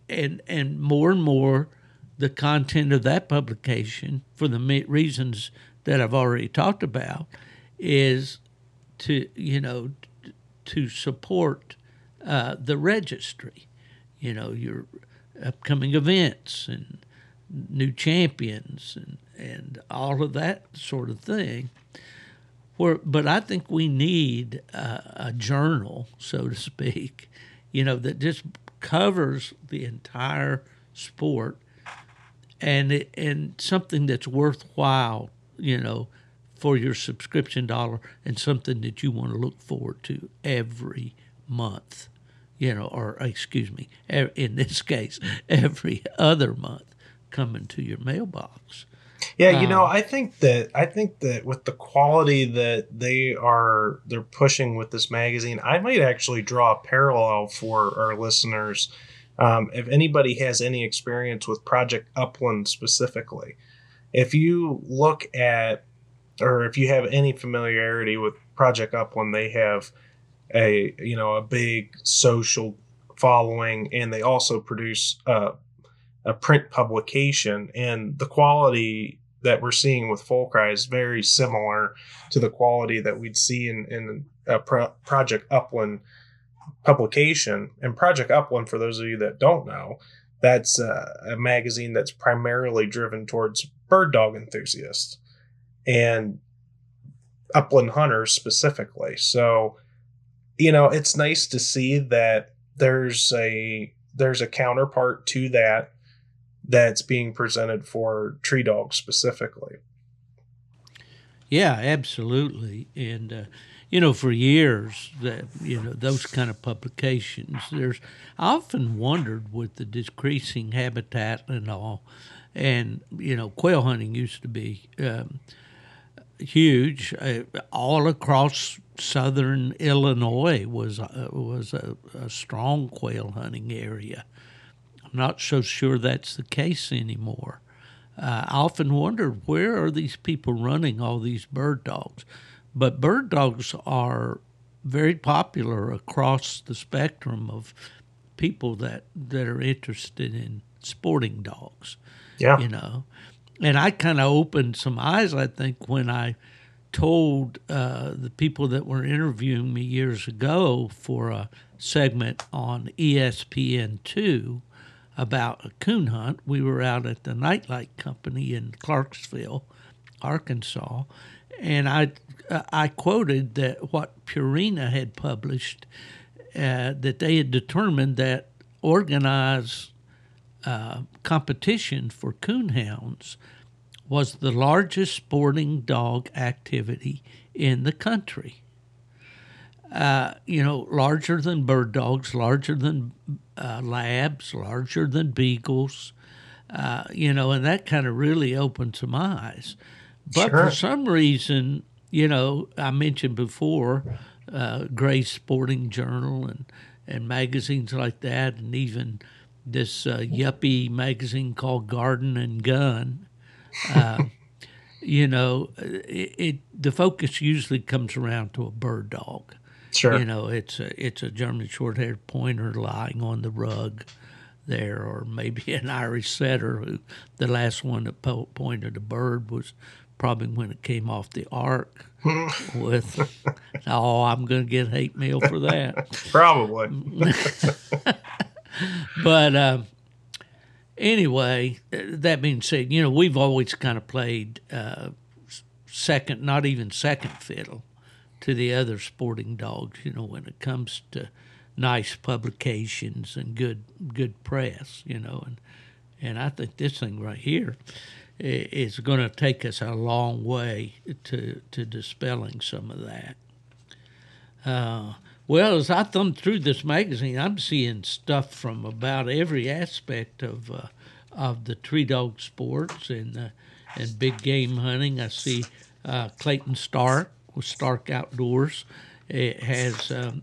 Speaker 2: and and more and more the content of that publication, for the reasons that I've already talked about, is to you know to support uh, the registry. You know your upcoming events and new champions and and all of that sort of thing. Where, but I think we need uh, a journal, so to speak, you know, that just covers the entire sport and it, and something that's worthwhile, you know, for your subscription dollar and something that you want to look forward to every month, you know, or excuse me, in this case, [laughs] every other month, coming to your mailbox.
Speaker 4: Yeah, you know,
Speaker 2: Um,
Speaker 4: I think that I think that with the quality that they are they're pushing with this magazine, I might actually draw a parallel for our listeners. Um, if anybody has any experience with Project Upland specifically, if you look at or if you have any familiarity with Project Upland, they have a you know a big social following, and they also produce uh, a print publication, and the quality that we're seeing with Full Cry is very similar to the quality that we'd see in in a Pro- Project Upland publication. And Project Upland, for those of you that don't know, that's uh, a magazine that's primarily driven towards bird dog enthusiasts and upland hunters specifically. So, you know, it's nice to see that there's a there's a counterpart to that that's being presented for tree dogs specifically.
Speaker 2: Yeah, absolutely. And uh, you know, for years that you know those kind of publications, there's I often wondered with the decreasing habitat and all, and you know, quail hunting used to be um, huge uh, all across southern Illinois was uh, was a, a strong quail hunting area. I'm not so sure that's the case anymore. Uh, I often wondered where are these people running all these bird dogs, but bird dogs are very popular across the spectrum of people that that are interested in sporting dogs.
Speaker 4: Yeah.
Speaker 2: You know, and I kind of opened some eyes. I think when I told uh, the people that were interviewing me years ago for a segment on E ESPN two about a coon hunt. We were out at the Nite Lite Company in Clarksville, Arkansas, and I I quoted that what Purina had published uh, that they had determined that organized uh, competition for coonhounds was the largest sporting dog activity in the country. Uh, you know, larger than bird dogs, larger than uh, labs, larger than beagles, uh, you know, and that kind of really opened some eyes. But
Speaker 4: Sure.
Speaker 2: for some reason, you know, I mentioned before, uh, Gray's Sporting Journal and, and magazines like that, and even this uh, yuppie magazine called Garden and Gun. Uh, [laughs] you know, it, it the focus usually comes around to a bird dog.
Speaker 4: Sure.
Speaker 2: You know, it's a, it's a German short-haired pointer lying on the rug there, or maybe [laughs] an Irish setter. Who the last one that po- pointed a bird was probably when it came off the ark. [laughs] with oh, I'm going to get hate mail for that.
Speaker 4: Probably. [laughs]
Speaker 2: But um, anyway, uh, that being said, you know, we've always kind of played uh, second, not even second fiddle to the other sporting dogs, you know, when it comes to nice publications and good good press, you know, and and I think this thing right here is going to take us a long way to to dispelling some of that. Uh, well, as I thumb through this magazine, I'm seeing stuff from about every aspect of uh, of the tree dog sports and uh, and big game hunting. I see uh, Clayton Stark with Stark Outdoors. It has um,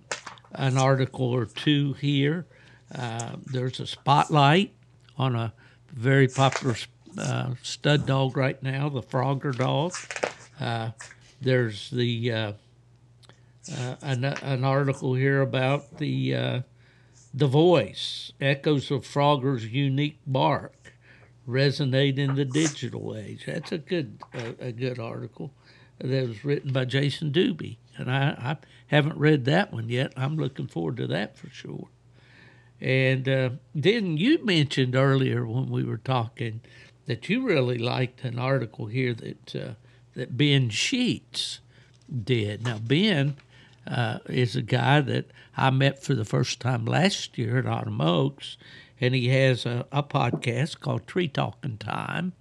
Speaker 2: an article or two here. Uh, there's a spotlight on a very popular uh, stud dog right now, the Frogger dog. Uh, there's the uh, an, an article here about the uh, the voice echoes of Frogger's unique bark resonate in the digital age. That's a good a, a good article that was written by Jason Duby, and I, I haven't read that one yet. I'm looking forward to that for sure. And uh, then you mentioned earlier when we were talking that you really liked an article here that uh, that Ben Sheets did. Now Ben uh, is a guy that I met for the first time last year at Autumn Oaks, and he has a, a podcast called Tree Talking Time,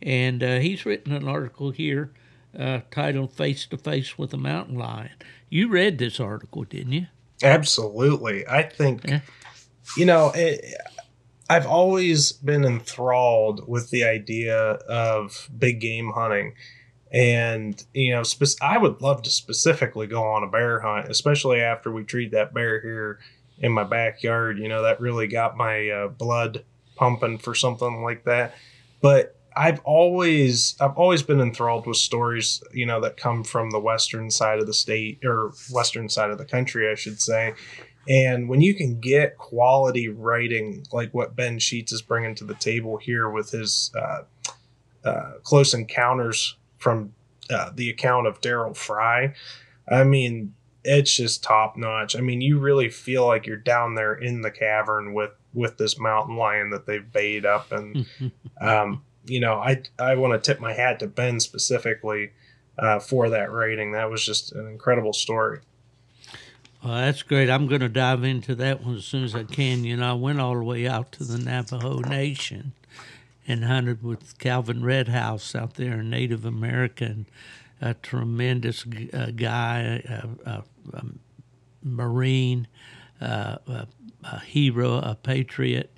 Speaker 2: and uh, he's written an article here uh, titled "Face to Face with a Mountain Lion." You read this article, didn't you?
Speaker 4: Absolutely. I think,
Speaker 2: Yeah.
Speaker 4: you know, it, I've always been enthralled with the idea of big game hunting. And, you know, spe- I would love to specifically go on a bear hunt, especially after we treat that bear here in my backyard. You know, that really got my uh, blood pumping for something like that. But I've always I've always been enthralled with stories, you know, that come from the western side of the state or western side of the country, I should say. And when you can get quality writing like what Ben Sheets is bringing to the table here with his uh, uh, close encounters from uh, the account of Daryl Fry, I mean, it's just top notch. I mean, you really feel like you're down there in the cavern with with this mountain lion that they've bait up, and [laughs] um, you know, I I want to tip my hat to Ben specifically uh, for that rating. That was just an incredible story.
Speaker 2: Well, that's great. I'm going to dive into that one as soon as I can. You know, I went all the way out to the Navajo Nation and hunted with Calvin Redhouse out there, a Native American, a tremendous uh, guy, a, a, a Marine, uh, a, a hero, a patriot,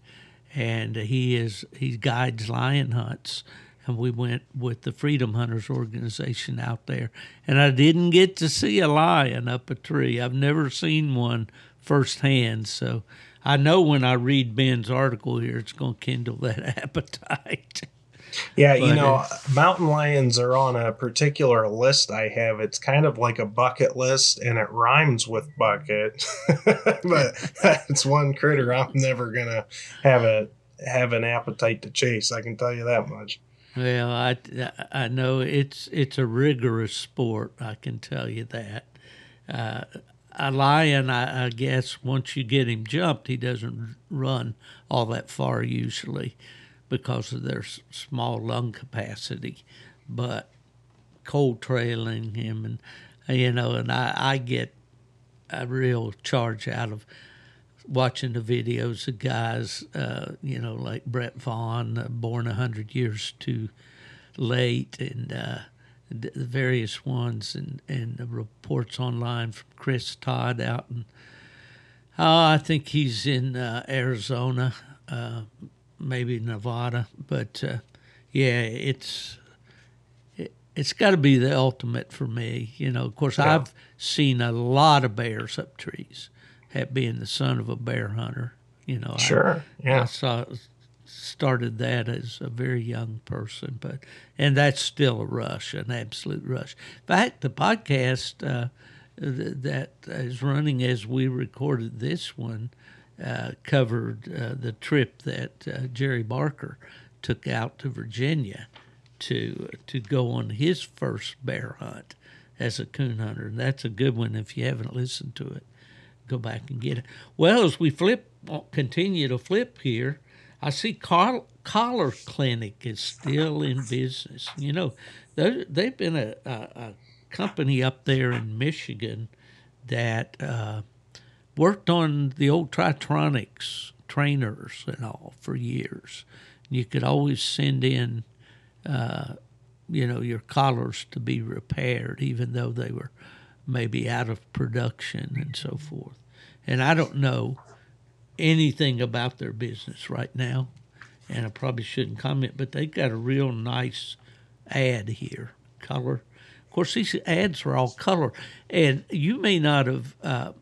Speaker 2: and he is he guides lion hunts and we went with the Freedom Hunters organization out there. And I didn't get to see a lion up a tree. I've never seen one firsthand, so I know when I read Ben's article here, it's going to kindle that [laughs] appetite.
Speaker 4: Yeah, but, you know, uh, mountain lions are on a particular list I have. It's kind of like a bucket list and it rhymes with bucket. [laughs] but it's one critter I'm never going to have a have an appetite to chase, I can tell you that much.
Speaker 2: Well, I, I know it's it's a rigorous sport. I can tell you that. Uh, a lion, I, I, guess, once you get him jumped, he doesn't run all that far usually because of their small lung capacity. But cold trailing him, and you know, and I, I get a real charge out of watching the videos of guys, uh, you know, like Brett Vaughn, uh, born a hundred years too late, and uh, the various ones, and and the reports online from Chris Todd out in, oh, I think he's in uh, Arizona, uh, maybe Nevada, but uh, yeah, it's. It, it's got to be the ultimate for me. You know, of course, yeah. I've seen a lot of bears up trees at being the son of a bear hunter. You know,
Speaker 4: sure,
Speaker 2: I, yeah. I saw started that as a very young person, but and that's still a rush, an absolute rush. In fact, the podcast uh, th- that is running as we recorded this one uh, covered uh, the trip that uh, Jerry Barker took out to Virginia to to go on his first bear hunt as a coon hunter, and that's a good one if you haven't listened to it go back and get it. Well, as we flip, continue to flip here, I see Car- Collar Clinic is still in business. You know, they've been a, a, a, company up there in Michigan that uh, worked on the old Tritronics trainers and all for years. You could always send in, uh, you know, your collars to be repaired, even though they were maybe out of production and so forth and I don't know anything about their business right now, and I probably shouldn't comment, but they've got a real nice ad here, color. Of course, these ads are all color, and you may not have uh,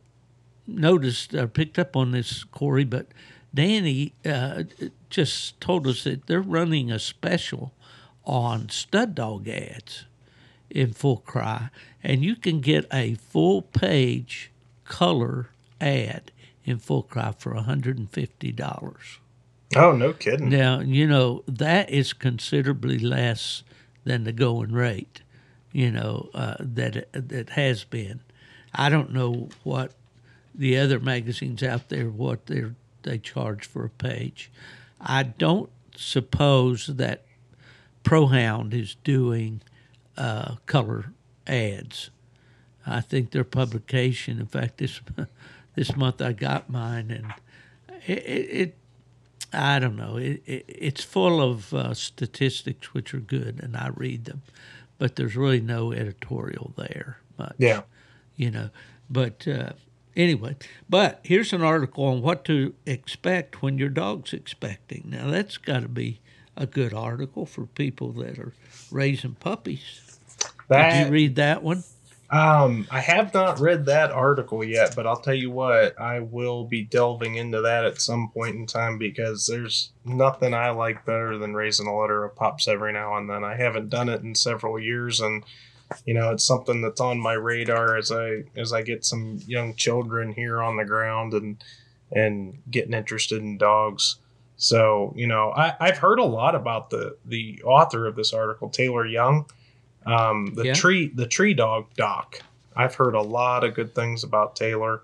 Speaker 2: noticed or picked up on this, Cory, but Dani uh, just told us that they're running a special on stud dog ads in full cry, and you can get a full page color ad in full cry for $150.
Speaker 4: Oh, no kidding.
Speaker 2: Now, you know, that is considerably less than the going rate, you know, uh, that that has been. I don't know what the other magazines out there what they they charge for a page. I don't suppose that ProHound is doing uh, color ads. I think their publication, in fact, this [laughs] this month I got mine, and it, it, it I don't know, it, it it's full of uh, statistics which are good, and I read them, but there's really no editorial there much.
Speaker 4: Yeah,
Speaker 2: you know, but uh, anyway, but here's an article on what to expect when your dog's expecting. Now that's got to be a good article for people that are raising puppies.
Speaker 4: That,
Speaker 2: Did you read that one?
Speaker 4: Um, I have not read that article yet, but I'll tell you what, I will be delving into that at some point in time because there's nothing I like better than raising a litter of pups every now and then. I haven't done it in several years, and you know it's something that's on my radar as I as I get some young children here on the ground and and getting interested in dogs. So you know, I, I've heard a lot about the the author of this article, Taylor Young um, the
Speaker 2: Yeah.
Speaker 4: tree, the tree dog doc. I've heard a lot of good things about Taylor.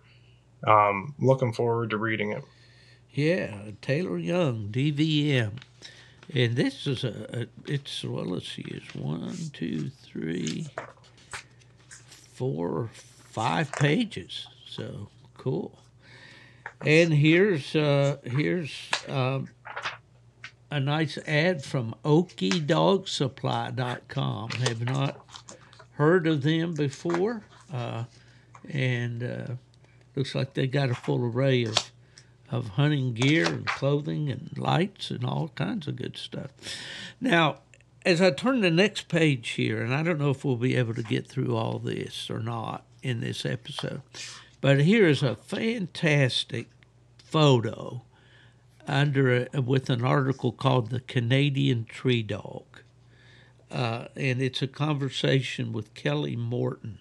Speaker 4: Um, looking forward to reading it.
Speaker 2: Yeah, Taylor Young, DVM. And this is a, a it's well let's see, it's one, two, three, four, five pages. So cool. And here's uh here's um a nice ad from OkieDogSupply.com. Have not heard of them before. Uh, and uh, looks like they got a full array of of hunting gear and clothing and lights and all kinds of good stuff. Now, as I turn the next page here, and I don't know if we'll be able to get through all this or not in this episode, but here is a fantastic photo under a, with an article called "The Canadian Tree Dog," uh, and it's a conversation with Kelly Morton,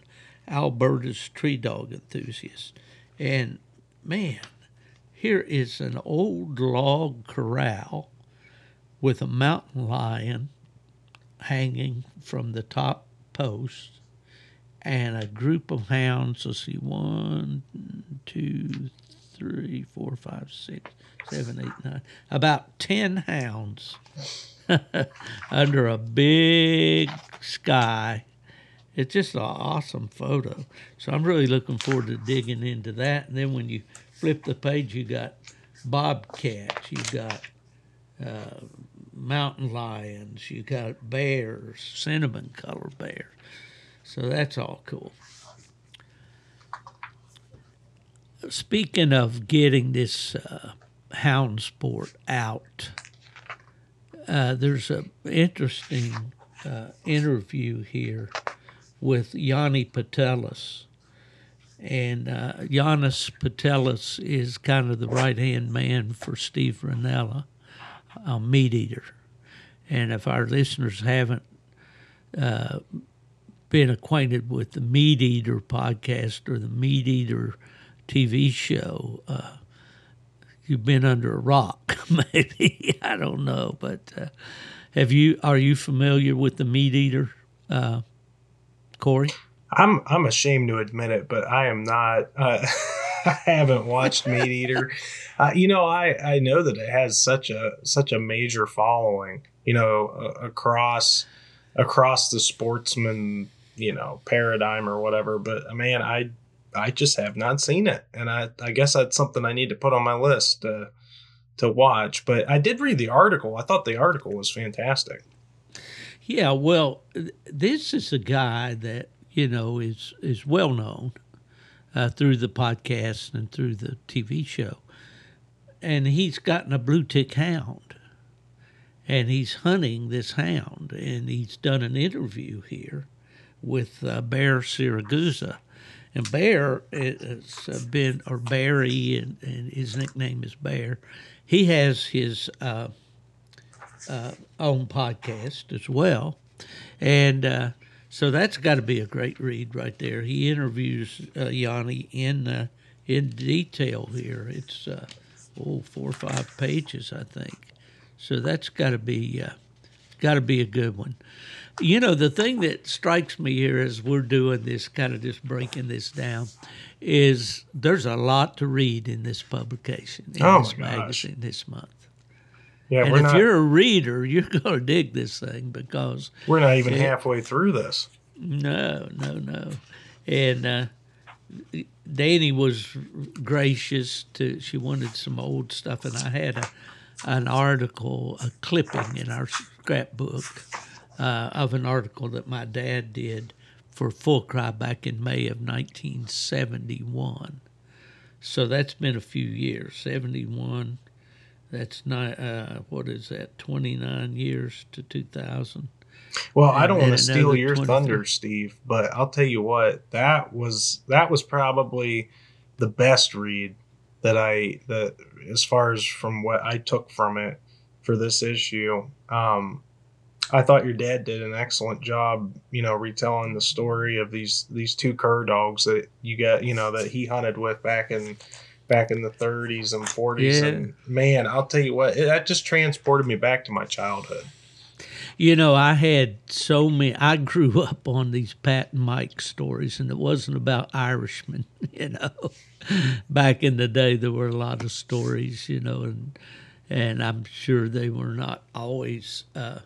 Speaker 2: Alberta's tree dog enthusiast, and man, here is an old log corral with a mountain lion hanging from the top post and a group of hounds. Let's see, one, two, three, four, five, six, seven, eight, nine, about 10 hounds [laughs] under a big sky. It's just an awesome photo. So I'm really looking forward to digging into that. And then when you flip the page, you got bobcats, you got uh, mountain lions, you got bears, cinnamon color bears. So that's all cool. Speaking of getting this uh, hound sport out, uh, there's an interesting uh, interview here with Yanni Putelis. And uh, Giannis Putelis is kind of the right hand man for Steve Rinella, a meat eater. And if our listeners haven't uh, been acquainted with the Meat Eater podcast or the Meat Eater TV show, uh, you've been under a rock, [laughs] maybe. I don't know, but uh, have you? Are you familiar with the Meat Eater, uh, Cory?
Speaker 4: I'm I'm ashamed to admit it, but I am not. Uh, [laughs] I haven't watched Meat Eater. Uh, you know, I I know that it has such a such a major following. You know, uh, across across the sportsman you know paradigm or whatever. But man, I I just have not seen it, and I I guess that's something I need to put on my list to to watch. But I did read the article. I thought the article was fantastic.
Speaker 2: Yeah, well, this is a guy that you know is is well known uh, through the podcast and through the TV show, and he's gotten a blue tick hound, and he's hunting this hound, and he's done an interview here with uh, Bear Siragusa. And Bear has uh, been, or Barry, and, and his nickname is Bear. He has his uh, uh, own podcast as well. And uh, so that's got to be a great read right there. He interviews uh, Yanni in uh, in detail here. It's oh four or five pages, I think. So that's got to be got to be a good one. You know, the thing that strikes me here as we're doing this, kind of just breaking this down, is there's a lot to read in this publication, in
Speaker 4: Oh,
Speaker 2: this magazine this month.
Speaker 4: Yeah,
Speaker 2: and if
Speaker 4: not
Speaker 2: you're a reader, [laughs] you're going to dig this thing because
Speaker 4: we're not even
Speaker 2: Yeah.
Speaker 4: halfway through this.
Speaker 2: no, no, no. And uh, Dani was gracious to. She wanted some old stuff, and I had a, an article, a clipping in our scrapbook uh, of an article that my dad did for Full Cry back in May of 1971. So that's been a few years. Seventy one. That's not uh, what is that? Twenty nine years to two thousand.
Speaker 4: Well, I don't want to steal your
Speaker 2: 23.
Speaker 4: thunder, Steve, but I'll tell you what that was. That was probably the best read that I that as far as from what I took from it for this issue. Um, I thought your dad did an excellent job, you know, retelling the story of these these two cur dogs that you got, you know, that he hunted with back in back in the 30s and 40s.
Speaker 2: Yeah.
Speaker 4: And man, I'll tell you what, it, that just transported me back to my childhood.
Speaker 2: You know, I had so many. I grew [laughs] up on these Pat and Mike stories, and it wasn't about Irishmen. [laughs] You know, back in the day, there were a lot of stories. You know, and and I'm sure they were not always. Uh,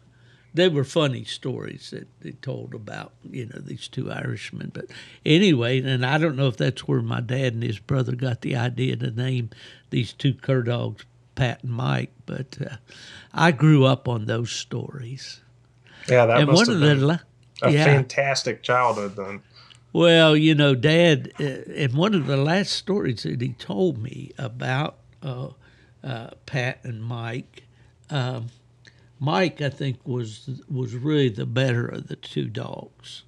Speaker 2: they were funny stories that they told about you know these two Irishmen. But anyway, and I don't know if that's where my dad and his brother got the idea to name these two cur dogs Pat and Mike. But uh, I grew up on those stories.
Speaker 4: Yeah, that
Speaker 2: and
Speaker 4: must
Speaker 2: one
Speaker 4: have
Speaker 2: of the
Speaker 4: been
Speaker 2: la-
Speaker 4: a
Speaker 2: yeah.
Speaker 4: fantastic childhood then.
Speaker 2: Well, you know, Dad, uh, and one of the last stories that he told me about uh, uh, Pat and Mike, um, Mike, I think was was really the better of the two dogs,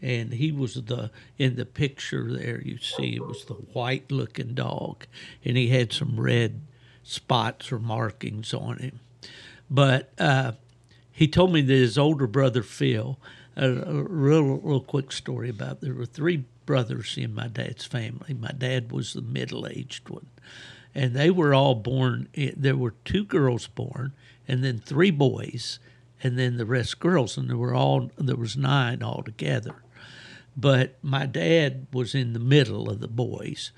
Speaker 2: and he was the in the picture there. You see, it was the white looking dog, and he had some red spots or markings on him. But uh, he told me that his older brother Phil, a, a real, real quick story about there were three brothers in my dad's family. My dad was the middle aged one, and they were all born. There were two girls born, and then three boys, and then the rest girls, and there were all there was nine altogether. But my dad was in the middle of the boys,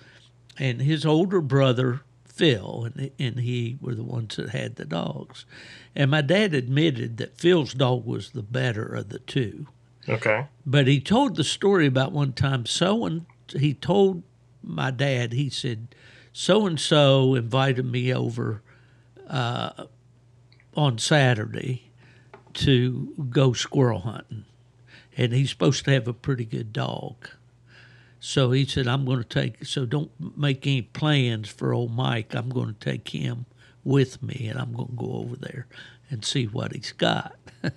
Speaker 2: and his older brother Phil and and he were the ones that had the dogs. And my dad admitted that Phil's dog was the better of the two.
Speaker 4: Okay.
Speaker 2: But he told the story about one time so and he told my dad he said so and so invited me over uh, on Saturday to go squirrel hunting, and he's supposed to have a pretty good dog. So he said, I'm going to take, so don't make any plans for old Mike. I'm going to take him with me and I'm going to go over there and see what he's got. [laughs]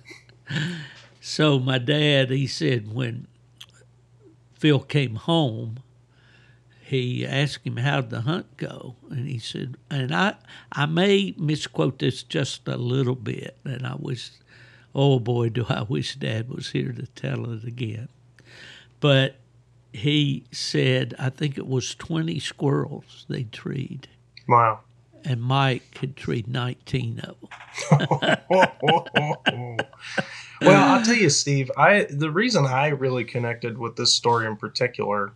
Speaker 2: so my dad, he said, when Phil came home, he asked him how'd the hunt go and he said and i i may misquote this just a little bit and i wish oh boy do i wish dad was here to tell it again but he said i think it was 20 squirrels they treed
Speaker 4: Wow.
Speaker 2: and mike had treed 19 of them [laughs]
Speaker 4: well, I'll tell you, Steve. I the reason I really connected with this story in particular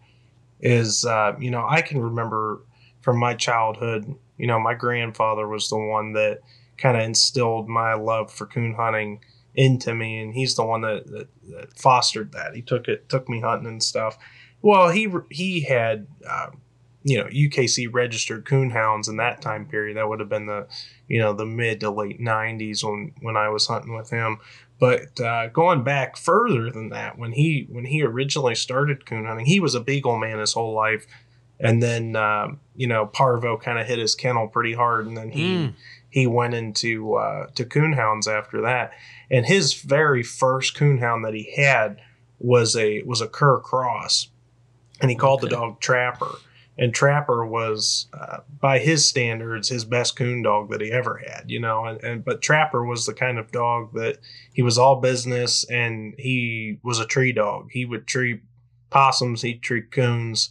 Speaker 4: is, uh, you know, I can remember from my childhood. You know, my grandfather was the one that kind of instilled my love for coon hunting into me, and he's the one that, that, that fostered that. He took it, took me hunting and stuff. Well, he he had. Uh, you know UKC registered coon hounds in that time period. That would have been the you know the mid to late '90s when when I was hunting with him. But uh, going back further than that, when he when he originally started coon hunting, he was a beagle man his whole life, and then um, you know parvo kind of hit his kennel pretty hard, and then he
Speaker 2: Mm.
Speaker 4: he went into uh, to coon hounds after that. And his very first coon hound that he had was a was a cur cross, and he called the dog Trapper. And Trapper was, uh, by his standards, his best coon dog that he ever had. You know, and, and but Trapper was the kind of dog that he was all business, and he was a tree dog. He would tree possums, he'd tree coons,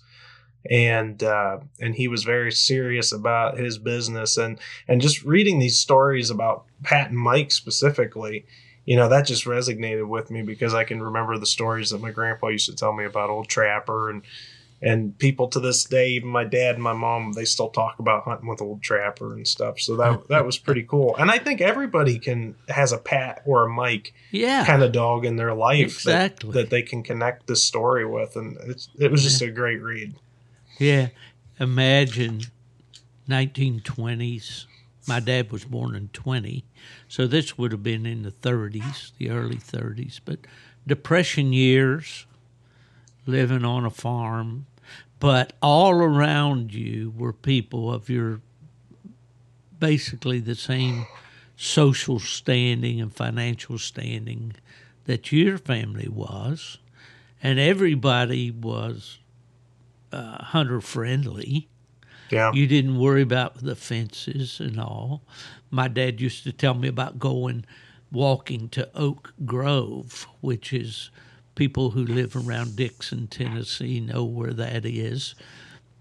Speaker 4: and uh, and he was very serious about his business. And and just reading these stories about Pat and Mike specifically, you know, that just resonated with me because I can remember the stories that my grandpa used to tell me about old Trapper and and people to this day, even my dad and my mom, they still talk about hunting with old Trapper and stuff. So that [laughs] that was pretty cool. And I think everybody can has a Pat or a Mike
Speaker 2: yeah
Speaker 4: kind of dog in their life
Speaker 2: Exactly.
Speaker 4: that, that they can connect this story with, and it's, it was just a great read.
Speaker 2: Yeah, imagine 1920s. My dad was born in 20, so this would have been in the 30s, the early 30s. But Depression years, living on a farm. But all around you were people of your basically the same social standing and financial standing that your family was, and everybody was uh, hunter friendly.
Speaker 4: Yeah.
Speaker 2: You didn't worry about the fences and all. My dad used to tell me about going walking to Oak Grove, which is people who live around Dixon, Tennessee, know where that is,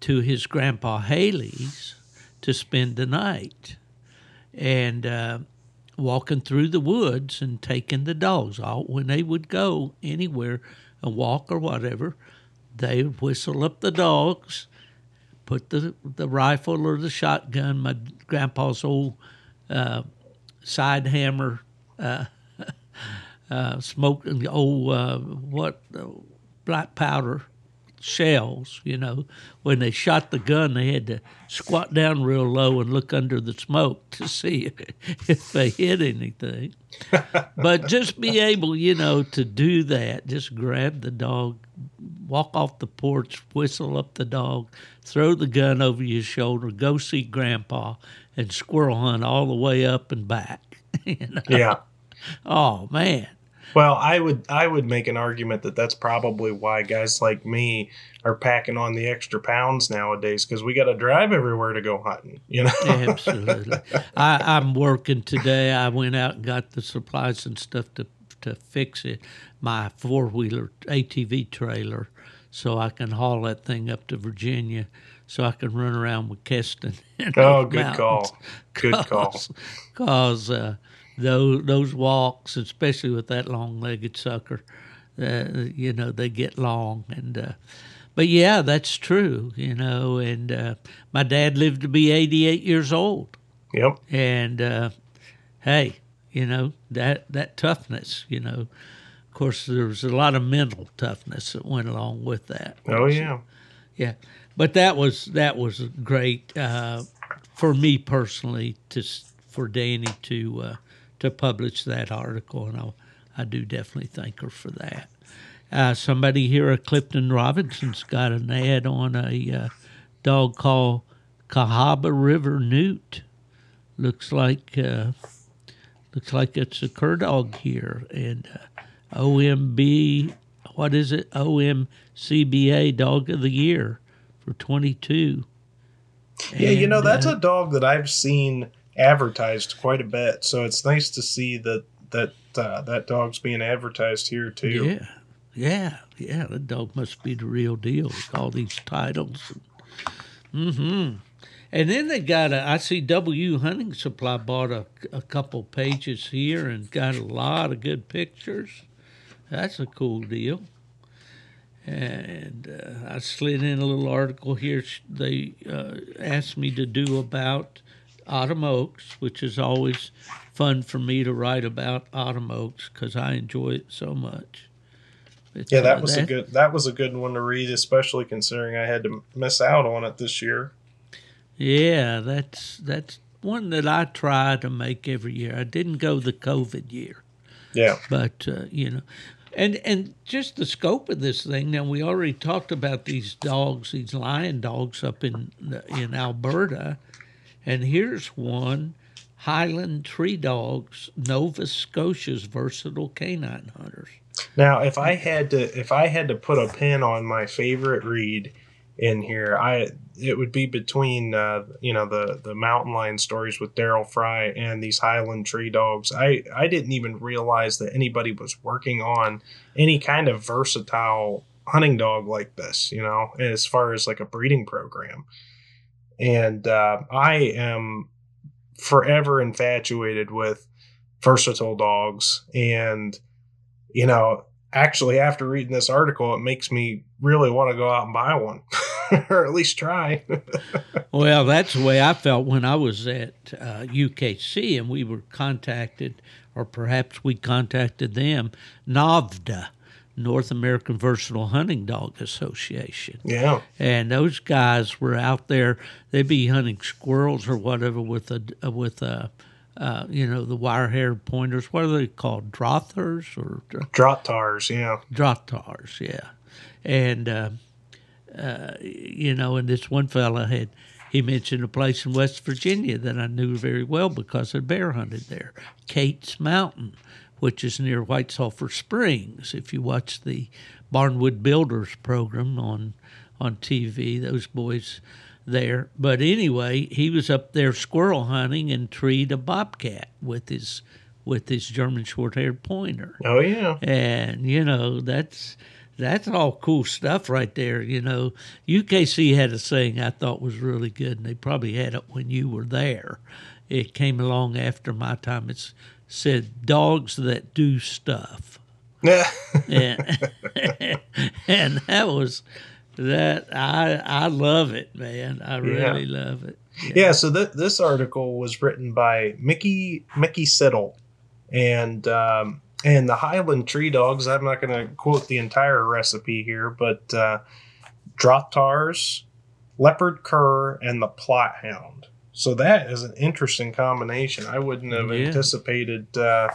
Speaker 2: to his grandpa Haley's to spend the night. And uh, walking through the woods and taking the dogs out when they would go anywhere, a walk or whatever, they would whistle up the dogs, put the the rifle or the shotgun, my grandpa's old uh, side hammer, uh, uh, smoking the old uh, what uh, black powder shells. You know, when they shot the gun, they had to squat down real low and look under the smoke to [laughs] see if they hit anything. but just be able, you know, to do that. Just grab the dog, walk off the porch, whistle up the dog, throw the gun over your shoulder, go see Grandpa, and squirrel hunt all the way up and back. [laughs] you know?
Speaker 4: Yeah.
Speaker 2: Oh man.
Speaker 4: Well, I would I would make an argument that that's probably why guys like me are packing on the extra pounds nowadays because we got to drive everywhere to go hunting. You know,
Speaker 2: Absolutely. I, I'm working today. I went out and got the supplies and stuff to to fix it, my four wheeler ATV trailer, so I can haul that thing up to Virginia, so I can run around with Keston. [laughs]
Speaker 4: Oh, good call. Good call. [laughs]
Speaker 2: Because uh, those those walks, especially with that long legged sucker, uh, you know they get long and. Uh, but yeah, that's true, you know. And uh, my dad lived to be 88 years old,
Speaker 4: yep.
Speaker 2: and uh, hey, you know that that toughness, you know. Of course, there was a lot of mental toughness that went along with that.
Speaker 4: Oh yeah.
Speaker 2: Yeah, but that was that was great uh, for me personally to for Dani to uh, to publish that article, and I I do definitely thank her for that. Uh, somebody here at Clifton Robinson's got an ad on a uh, dog called Cahaba River Newt. Looks like uh, looks like it's a cur dog here, and uh, OMB. What is it? OMCBA Dog of the Year for 22.
Speaker 4: Yeah, you know that's
Speaker 2: uh,
Speaker 4: a dog that I've seen advertised quite a bit. So it's nice to see that that uh, that dog's being advertised here too.
Speaker 2: Yeah, yeah, yeah. The dog must be the real deal. with All these titles. Mm-hmm. And then they got a. I see W Hunting Supply bought a, a couple pages here and got a lot of good pictures. That's a cool deal. And uh, I slid in a little article here. They uh, asked me to do about autumn oaks, which is always fun for me to write about autumn oaks because I enjoy it so much. But,
Speaker 4: Yeah,
Speaker 2: uh,
Speaker 4: that was a good that was a good one to read, especially considering I had to miss out on it this year.
Speaker 2: Yeah, that's that's one that I try to make every year. I didn't go the COVID year,
Speaker 4: Yeah.
Speaker 2: but uh, you know, and and just the scope of this thing. Now we already talked about these dogs, these lion dogs up in in Alberta, and here's one. Highland Tree Dogs, Nova Scotia's versatile canine hunters.
Speaker 4: Now, if I had to if I had to put a pin on my favorite read in here, I it would be between uh, you know the the mountain lion stories with Daryl Fry and these Highland Tree Dogs. I I didn't even realize that anybody was working on any kind of versatile hunting dog like this. You know, as far as like a breeding program, and uh, I am forever infatuated with versatile dogs and you know, actually after reading this article, it makes me really want to go out and buy one, [laughs] or at least try. [laughs]
Speaker 2: Well, that's the way I felt when I was at uh, UKC and we were contacted, or perhaps we contacted them, NAVHDA, North American Versatile Hunting Dog Association.
Speaker 4: yeah,
Speaker 2: And those guys were out there, they'd be hunting squirrels or whatever with a, with a, uh, you know, the wire haired pointers. What are they called? Drothers or dr-
Speaker 4: drop tars. Yeah,
Speaker 2: Drahthaars, yeah. And uh, uh, you know, and this one fella had he mentioned a place in West Virginia that I knew very well because I bear hunted there, Kate's Mountain, which is near White Sulphur Springs. If you watch the Barnwood Builders program on on TV, those boys there. But anyway, he was up there squirrel hunting and treed a bobcat with his with his German short-haired pointer.
Speaker 4: Oh yeah.
Speaker 2: And you know that's that's all cool stuff right there. You know, UKC had a saying I thought was really good, and they probably had it when you were there. It came along after my time. It's said dogs that do stuff.
Speaker 4: Yeah.
Speaker 2: and, [laughs] and that was that I I love it, man. I really love it.
Speaker 4: Yeah, so th- this article was written by Mickey Mickey Siddle, and um, and the Highland Tree Dogs. I'm not going to quote the entire recipe here, but uh, Drahthaars, Leopard Cur, and the Plott Hound. So that is an interesting combination. I wouldn't have
Speaker 2: Yeah.
Speaker 4: anticipated, uh,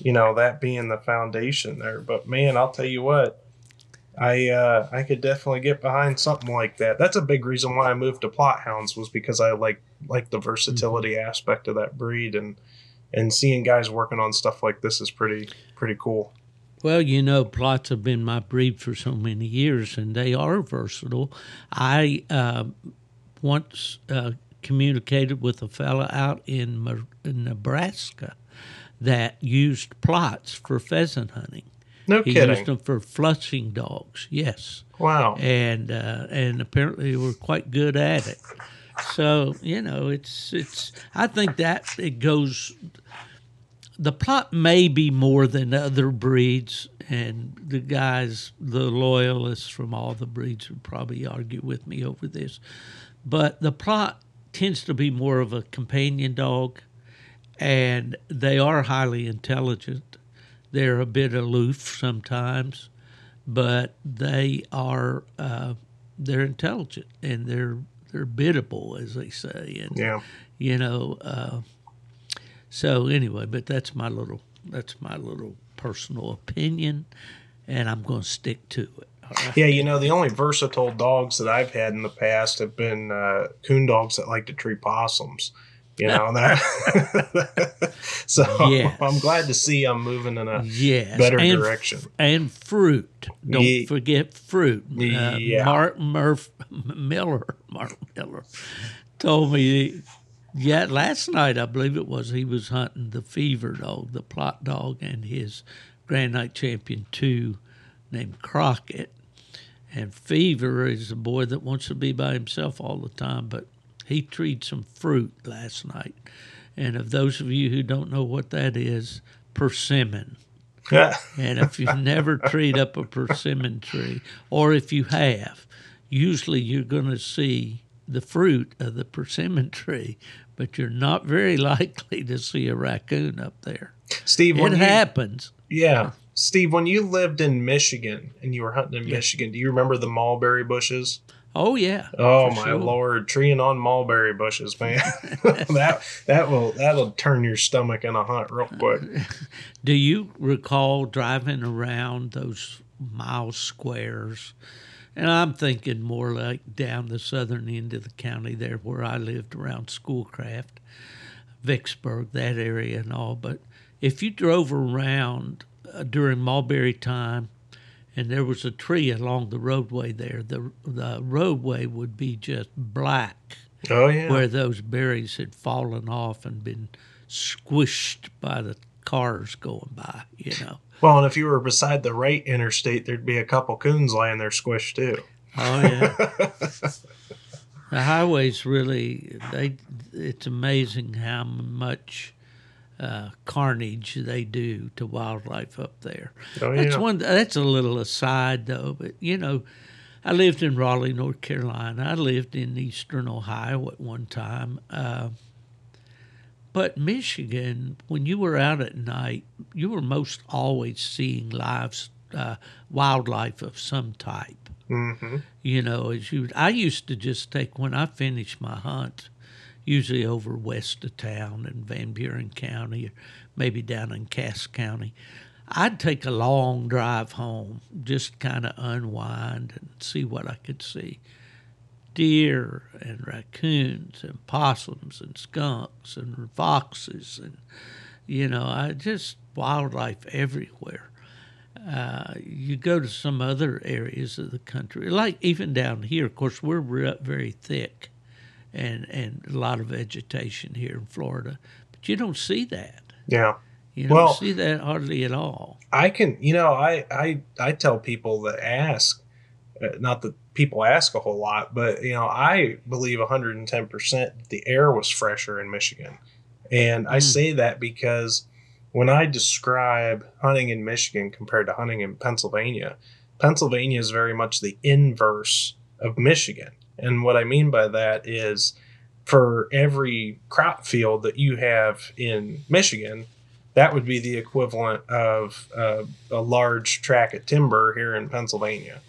Speaker 4: you know, that being the foundation there. But man, I'll tell you what, I uh, I could definitely get behind something like that. That's a big reason why I moved to Plott Hounds was because I like like the versatility aspect of that breed and and seeing guys working on stuff like this is pretty pretty cool.
Speaker 2: Well, you know, Plotts have been my breed for so many years, and they are versatile. I uh, once uh, communicated with a fella out in Nebraska that used Plotts for pheasant hunting.
Speaker 4: No
Speaker 2: He
Speaker 4: kidding.
Speaker 2: used them for flushing dogs. Yes.
Speaker 4: Wow.
Speaker 2: and uh, and apparently we're quite good at it. So you know, it's it's. I think that it goes. The Plott may be more than other breeds, and the guys, the loyalists from all the breeds, would probably argue with me over this. But the Plott tends to be more of a companion dog, and they are highly intelligent. They're a bit aloof sometimes, but they are uh, they're intelligent and they're they're biddable, as they say, and
Speaker 4: Yeah.
Speaker 2: you know. Uh, so anyway, but that's my little that's my little personal opinion, and I'm going to stick to it. [laughs]
Speaker 4: Yeah, you know, the only versatile dogs that I've had in the past have been uh, coon dogs that like to tree possums. You know [laughs] that. [laughs] so
Speaker 2: Yes.
Speaker 4: I'm glad to see I'm moving in a
Speaker 2: Yes,
Speaker 4: better
Speaker 2: and,
Speaker 4: direction.
Speaker 2: and fruit. Don't forget fruit. Uh,
Speaker 4: Yeah.
Speaker 2: Mark Murph Miller, Mark Miller, told me, yeah, last night I believe it was. He was hunting the fever dog, the Plott dog, and his Grand Nite Champion two, named Crockett. And Fever is a boy that wants to be by himself all the time, but he treed some fruit last night. And of those of you who don't know what that is, persimmon. [laughs] And if you've never treed up a persimmon tree, or if you have, usually you're going to see the fruit of the persimmon tree, but you're not very [laughs] likely to see a raccoon up there.
Speaker 4: Steve,
Speaker 2: It
Speaker 4: you,
Speaker 2: happens.
Speaker 4: yeah, Steve, when you lived in Michigan and you were hunting in Michigan, do you remember the mulberry bushes?
Speaker 2: Oh yeah.
Speaker 4: Oh my
Speaker 2: sure.
Speaker 4: lord, treeing on mulberry bushes, man. [laughs] [laughs] that that will that'll turn your stomach in a hunt real quick. [laughs]
Speaker 2: Do you recall driving around those mile squares? And I'm thinking more like down the southern end of the county there where I lived around Schoolcraft, Vicksburg, that area and all. But if you drove around Uh, during mulberry time and there was a tree along the roadway there, the, the roadway would be just black
Speaker 4: Oh yeah.
Speaker 2: where those berries had fallen off and been squished by the cars going by, you know.
Speaker 4: Well, and if you were beside the right interstate, there'd be a couple coons laying there squished too.
Speaker 2: Oh yeah. [laughs] the highways really they it's amazing how much uh, carnage they do to wildlife up there.
Speaker 4: Oh
Speaker 2: That's
Speaker 4: yeah.
Speaker 2: one. That's a little aside, though. But you know, I lived in Raleigh, North Carolina. I lived in Eastern Ohio at one time. Uh, but Michigan, when you were out at night, you were most always seeing lives, uh, wildlife of some type.
Speaker 4: hmm
Speaker 2: You know, as you, I used to just take when I finished my hunt, usually over west of town in Van Buren County, or maybe down in Cass County. I'd take a long drive home, just kind of unwind and see what I could see. Deer and raccoons and possums and skunks and foxes and you know, I just wildlife everywhere. Uh, you go to some other areas of the country, like even down here. Of course, we're re- very thick, and and a lot of vegetation here in Florida, but you don't see that.
Speaker 4: Yeah.
Speaker 2: You don't
Speaker 4: Well-
Speaker 2: see that hardly at all.
Speaker 4: I can, you know, I I I tell people that ask, uh, not that people ask a whole lot, but you know, I believe 110 percent the air was fresher in Michigan, and I
Speaker 2: Mm.
Speaker 4: say that because when I describe hunting in Michigan compared to hunting in Pennsylvania, Pennsylvania is very much the inverse of Michigan, and what I mean by that is. For every crop field that you have in Michigan, that would be the equivalent of uh, a large tract of timber here in Pennsylvania.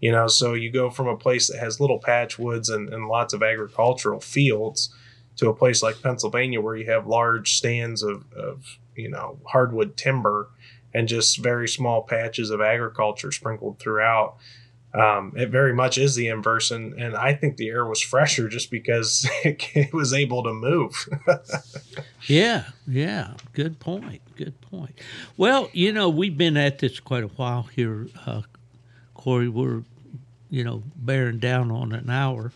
Speaker 4: You know, so you go from a place that has little patch woods and, and lots of agricultural fields to a place like Pennsylvania where you have large stands of, of you know, hardwood timber and just very small patches of agriculture sprinkled throughout. Um, it very much is the inverse, and, and I think the air was fresher just because [laughs] it was able to move. [laughs]
Speaker 2: Yeah, yeah. Good point. Good point. Well, you know, we've been at this quite a while here, uh, Cory. We're, you know, bearing down on an hour.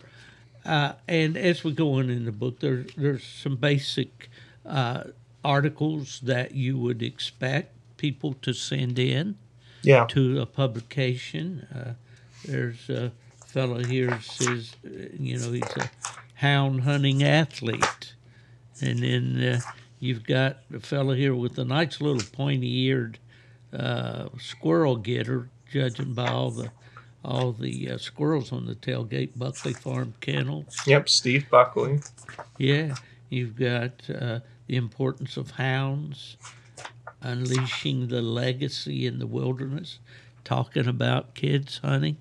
Speaker 2: Uh, and as we go on in the book, there, there's some basic uh, articles that you would expect people to send in
Speaker 4: yeah.
Speaker 2: to a publication. There's a fellow here says, uh, you know, he's a hound hunting athlete. And then uh, you've got a fellow here with a nice little pointy eared uh, squirrel getter, judging by all the all the uh, squirrels on the tailgate, Buckley Farm kennel.
Speaker 4: Yep. Steve Buckley.
Speaker 2: Yeah, you've got uh, the importance of hounds, unleashing the legacy in the wilderness, talking about kids hunting,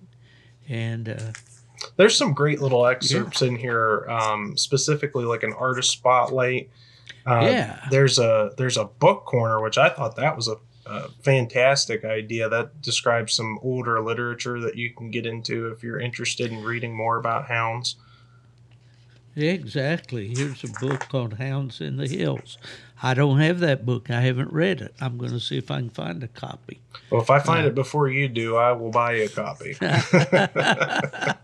Speaker 2: and uh,
Speaker 4: There's some great little excerpts in here, um, specifically like an artist spotlight. Uh,
Speaker 2: Yeah.
Speaker 4: There's a there's a book corner, which I thought that was a, a fantastic idea. That describes some older literature that you can get into if you're interested in reading more about hounds.
Speaker 2: exactly. Here's a book called Hounds in the Hills. I don't have that book. I haven't read it. I'm going to see if I can find a copy.
Speaker 4: Well, if I find it before you do, I will buy you a copy. [laughs]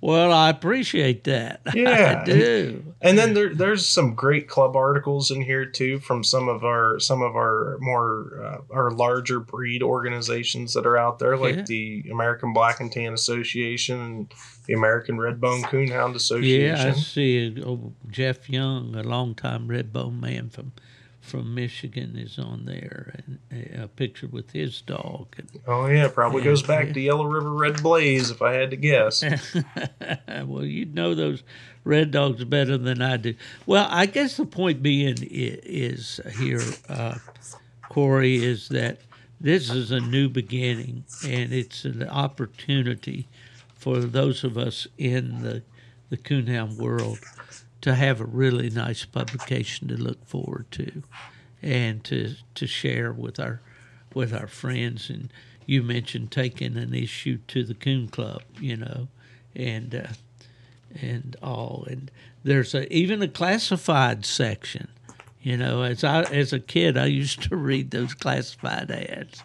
Speaker 2: Well, I appreciate that. [laughs]
Speaker 4: Yeah.
Speaker 2: I do.
Speaker 4: And then there, there's some great club articles in here too from some of our some of our more uh, our larger breed organizations that are out there, like
Speaker 2: Yeah.
Speaker 4: the American Black and Tan Association and the American Red Bone Coonhound
Speaker 2: Yeah,
Speaker 4: Association.
Speaker 2: I see. Oh, Jeff Young, a longtime red bone man from from Michigan, is on there, and a, picture with his dog.
Speaker 4: oh yeah, probably
Speaker 2: Yeah,
Speaker 4: goes back
Speaker 2: yeah.
Speaker 4: to Yellow River Red Blaze if I had to guess. [laughs]
Speaker 2: Well, you know those red dogs better than I do. Well, I guess the point being is here, uh, Cory, is that this is a new beginning, and it's an opportunity for those of us in the the coonhound world to have a really nice publication to look forward to and to to share with our with our friends. And you mentioned taking an issue to the coon club you know and uh, and all. And there's a even a classified section you know. As i as a kid i used to read those classified ads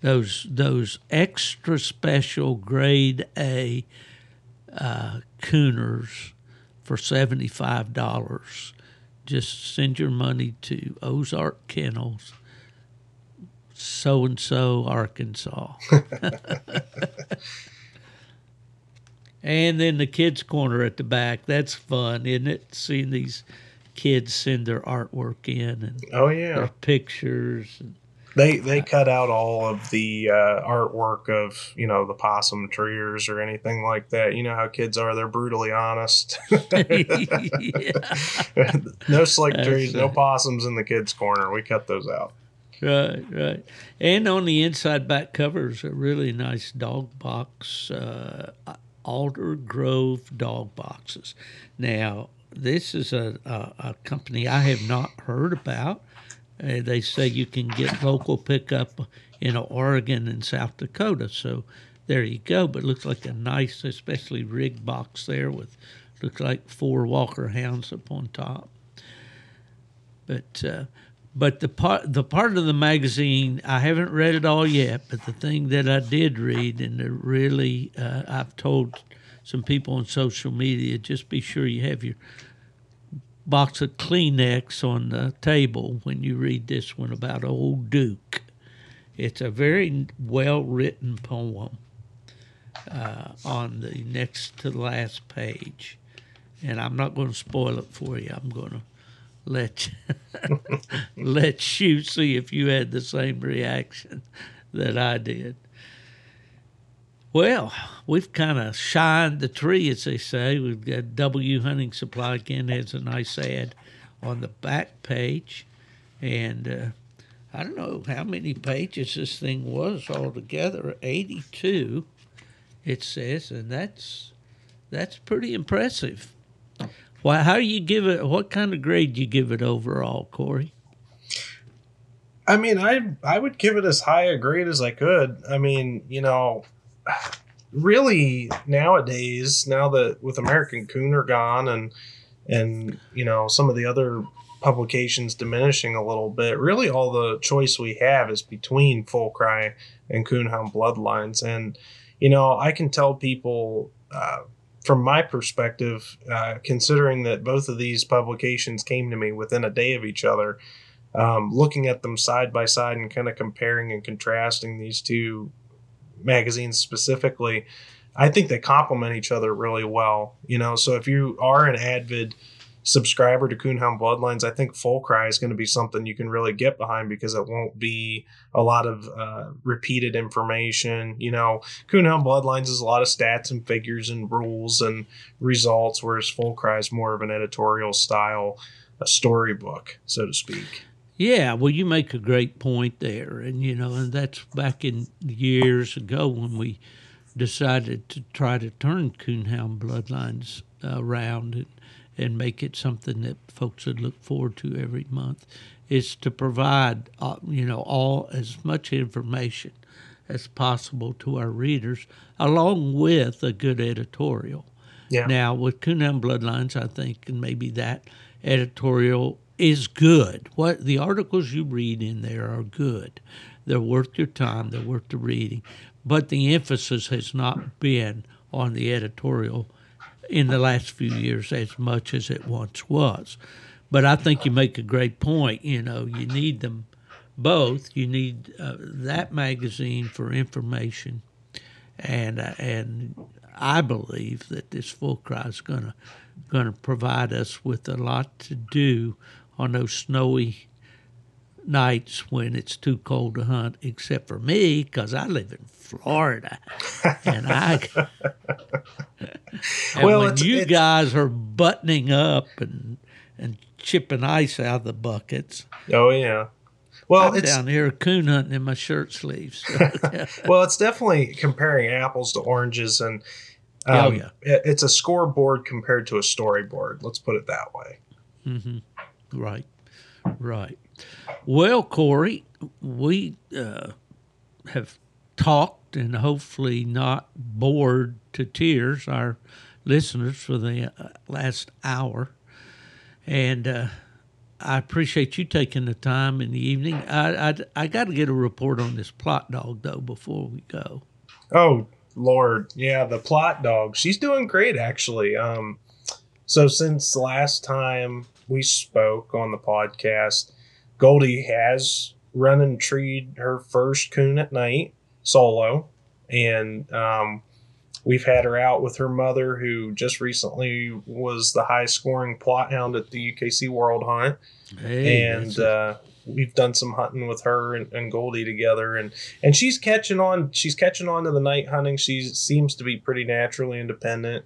Speaker 2: those those extra special grade a uh, cooners for $75 just send your money to ozark kennels so and so arkansas. [laughs] And then the kids corner at the back. That's fun isn't it? Seeing these kids send their artwork in and
Speaker 4: Oh yeah,
Speaker 2: their pictures and
Speaker 4: they they cut out all of the uh, artwork of you know the possum treers or anything like that. You know how kids are; they're brutally honest. [laughs] [laughs] no slick
Speaker 2: That's
Speaker 4: trees, no possums in the kids' corner. We cut those out.
Speaker 2: Right, right. And on the inside back covers a really nice dog box, uh, Alder Grove dog boxes. Now, this is a, a, a company I have not heard about. Uh, they say you can get local pickup in Oregon and South Dakota. So there you go. But looks like a nice, especially rig box there with looks like four Walker hounds up on top. But uh, but the part the part of the magazine I haven't read it all yet. But the thing that I did read and it really uh, I've told some people on social media just be sure you have your box of Kleenex on the table when you read this one about Old Duke. It's a very well written poem uh, on the next to the last page. And I'm not going to spoil it for you. I'm going to let [laughs] let you see if you had the same reaction that I did. Well, we've kind of shined the tree, as they say. We've got W Hunting Supply again has a nice ad on the back page, and uh, I don't know how many pages this thing was altogether. Eighty-two, it says, and that's that's pretty impressive. Why? How you give it? What kind of grade you give it overall, Cory?
Speaker 4: I mean, I I would give it as high a grade as I could. I mean, you know, really nowadays, now that with American Cooner gone and and you know some of the other publications diminishing a little bit, really all the choice we have is between Full Cry and Coonhound Bloodlines, and you know I can tell people. Uh, from my perspective, uh, considering that both of these publications came to me within a day of each other, um, looking at them side by side and kind of comparing and contrasting these two magazines specifically, I think they complement each other really well. You know, so if you are an avid subscriber to Coonhound Bloodlines, I think Full Cry is going to be something you can really get behind because it won't be a lot of uh, repeated information. You know, Coonhound Bloodlines is a lot of stats and figures and rules and results, whereas Full Cry is more of an editorial style, a storybook, so to speak.
Speaker 2: Yeah, well, you make a great point there, and you know, and that's back in years ago when we decided to try to turn Coonhound Bloodlines around and, and make it something that folks would look forward to every month. Is to provide, uh, you know, all as much information as possible to our readers, along with a good editorial.
Speaker 4: Yeah.
Speaker 2: Now, with Coonhound Bloodlines, I think, and maybe that editorial is good. What the articles you read in there are good. They're worth your time. They're worth the reading. But the emphasis has not been on the editorial in the last few years as much as it once was. But I think you make a great point. You know, you need them both. You need uh, that magazine for information, and uh, and I believe that this full cry is going to provide us with a lot to do on those snowy nights when it's too cold to hunt, except for me, because I live in Florida, and I. [laughs] [laughs] and
Speaker 4: Well,
Speaker 2: when
Speaker 4: it's-
Speaker 2: you
Speaker 4: it's-
Speaker 2: guys are buttoning up and and chipping ice out of the buckets,
Speaker 4: Oh yeah. Well,
Speaker 2: I'm
Speaker 4: it's
Speaker 2: down here coon hunting in my shirt sleeves. [laughs]
Speaker 4: well, it's definitely comparing apples to oranges, and um,
Speaker 2: Oh, yeah.
Speaker 4: it's a scoreboard compared to a storyboard. Let's put it that way.
Speaker 2: Right, right. Well, Cory, we uh, have talked and hopefully not bored to tears our listeners for the uh, last hour. And uh, I appreciate you taking the time in the evening. I, I, I got to get a report on this Plott dog, though, before we go.
Speaker 4: Oh Lord, yeah, the Plott dog. She's doing great actually. Um, so since last time we spoke on the podcast, Goldie has run and treed her first coon at night solo, and um, we've had her out with her mother, who just recently was the high scoring Plott hound at the UKC World Hunt
Speaker 2: Hey,
Speaker 4: and uh, we've done some hunting with her and, and Goldie together, and and she's catching on. She's catching on to the night hunting. She seems to be pretty naturally independent.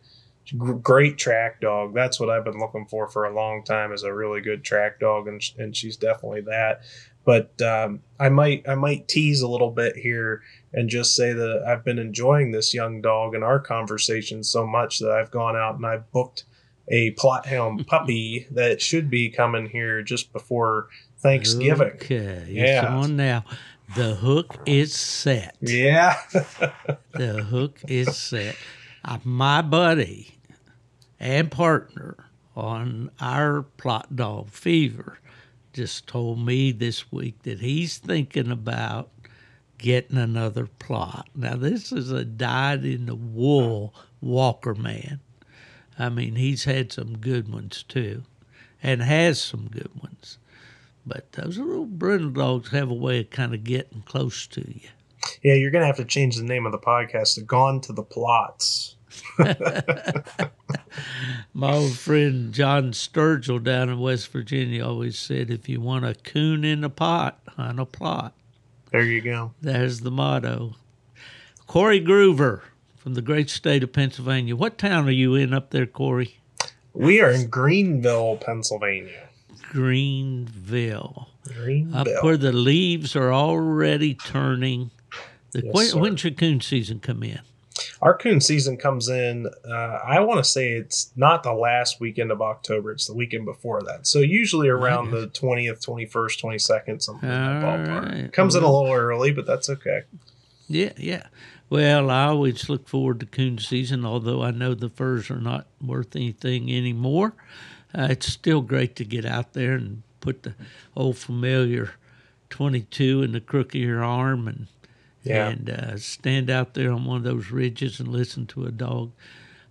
Speaker 4: Gr- Great track dog. That's what I've been looking for for a long time. Is a really good track dog, and and she's definitely that. But um, I might I might tease a little bit here and just say that I've been enjoying this young dog and our conversations so much that I've gone out and I've booked a Plott hound [laughs] puppy that should be coming here just before Thanksgiving.
Speaker 2: Okay,
Speaker 4: Yeah.
Speaker 2: it's on now. The hook is set.
Speaker 4: Yeah. [laughs]
Speaker 2: The hook is set. Uh, my buddy and partner on our Plott dog fever just told me this week that he's thinking about getting another Plott. Now this is a dyed in the wool Walker man. I mean, he's had some good ones too, and has some good ones. But those little brindle dogs have a way of kind of getting close to you.
Speaker 4: yeah, you're going to have to change the name of the podcast to Gone to the Plotts. [laughs]
Speaker 2: My old friend John Sturgill down in West Virginia always said, if you want a coon in a pot, hunt a Plott.
Speaker 4: There you go.
Speaker 2: There's the motto. Cory Gruver from the great state of Pennsylvania. What town are you in up there, Cory?
Speaker 4: We are in Greenville, Pennsylvania.
Speaker 2: Greenville.
Speaker 4: Greenville.
Speaker 2: Up where the leaves are already turning. The,
Speaker 4: Yes,
Speaker 2: when,
Speaker 4: sir.
Speaker 2: when should coon season come in?
Speaker 4: Our coon season comes in, uh, I want to say it's not the last weekend of October, it's the weekend before that. So usually around the 20th, 21st, 22nd, something in that ballpark.
Speaker 2: right.
Speaker 4: Comes in a little early, but that's okay.
Speaker 2: Yeah, yeah. Well, I always look forward to coon season, although I know the furs are not worth anything anymore. Uh, it's still great to get out there and put the old familiar 22 in the crook of your arm and
Speaker 4: Yeah.
Speaker 2: and uh, stand out there on one of those ridges and listen to a dog.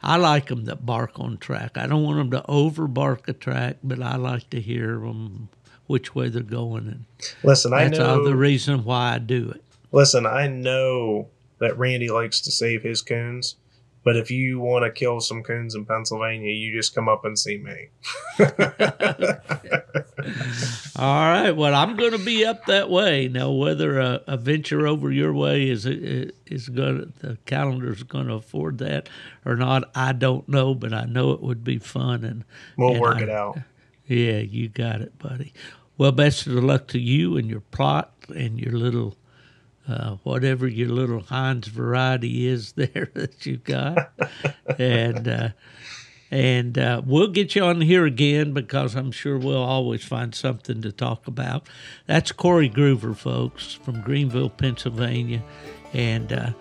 Speaker 2: I like them that bark on track. I don't want them to over bark a track, but I like to hear them which way they're going, and
Speaker 4: Listen, I
Speaker 2: that's
Speaker 4: know.
Speaker 2: the reason why I do it.
Speaker 4: Listen, I know that Randy likes to save his coons, but if you want to kill some coons in Pennsylvania, you just come up and see me. [laughs]
Speaker 2: All right. Well, I'm going to be up that way now. Whether a, a venture over your way is is going the calendar's going to afford that or not, I don't know. But I know it would be fun and
Speaker 4: We'll
Speaker 2: and
Speaker 4: work
Speaker 2: I-
Speaker 4: it out.
Speaker 2: Yeah, you got it, buddy. Well, best of luck to you and your Plott and your little. Uh, whatever your little Heinz variety is [laughs] there that you've got, and uh, and uh, we'll get you on here again because I'm sure we'll always find something to talk about. That's Cory Gruver, folks, from Greenville, Pennsylvania, and uh,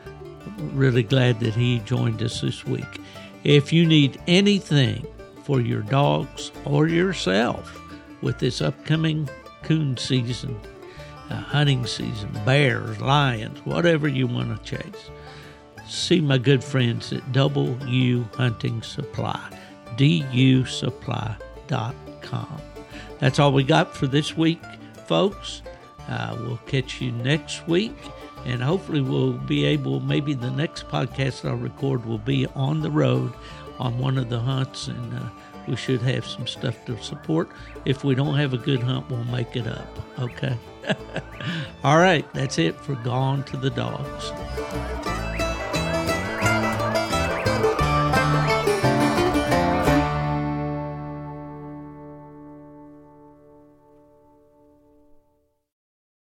Speaker 2: really glad that he joined us this week. If you need anything for your dogs or yourself with this upcoming coon season, uh, hunting season, bears, lions, whatever you want to chase, see my good friends at U Hunting Supply, dusupply.com. That's all we got for this week, folks. Uh, we'll catch you next week, and hopefully, we'll be able. Maybe the next podcast I'll record will be on the road on one of the hunts, and uh, we should have some stuff to support. If we don't have a good hunt, we'll make it up. Okay. All right, that's it for Gone to the Dogs.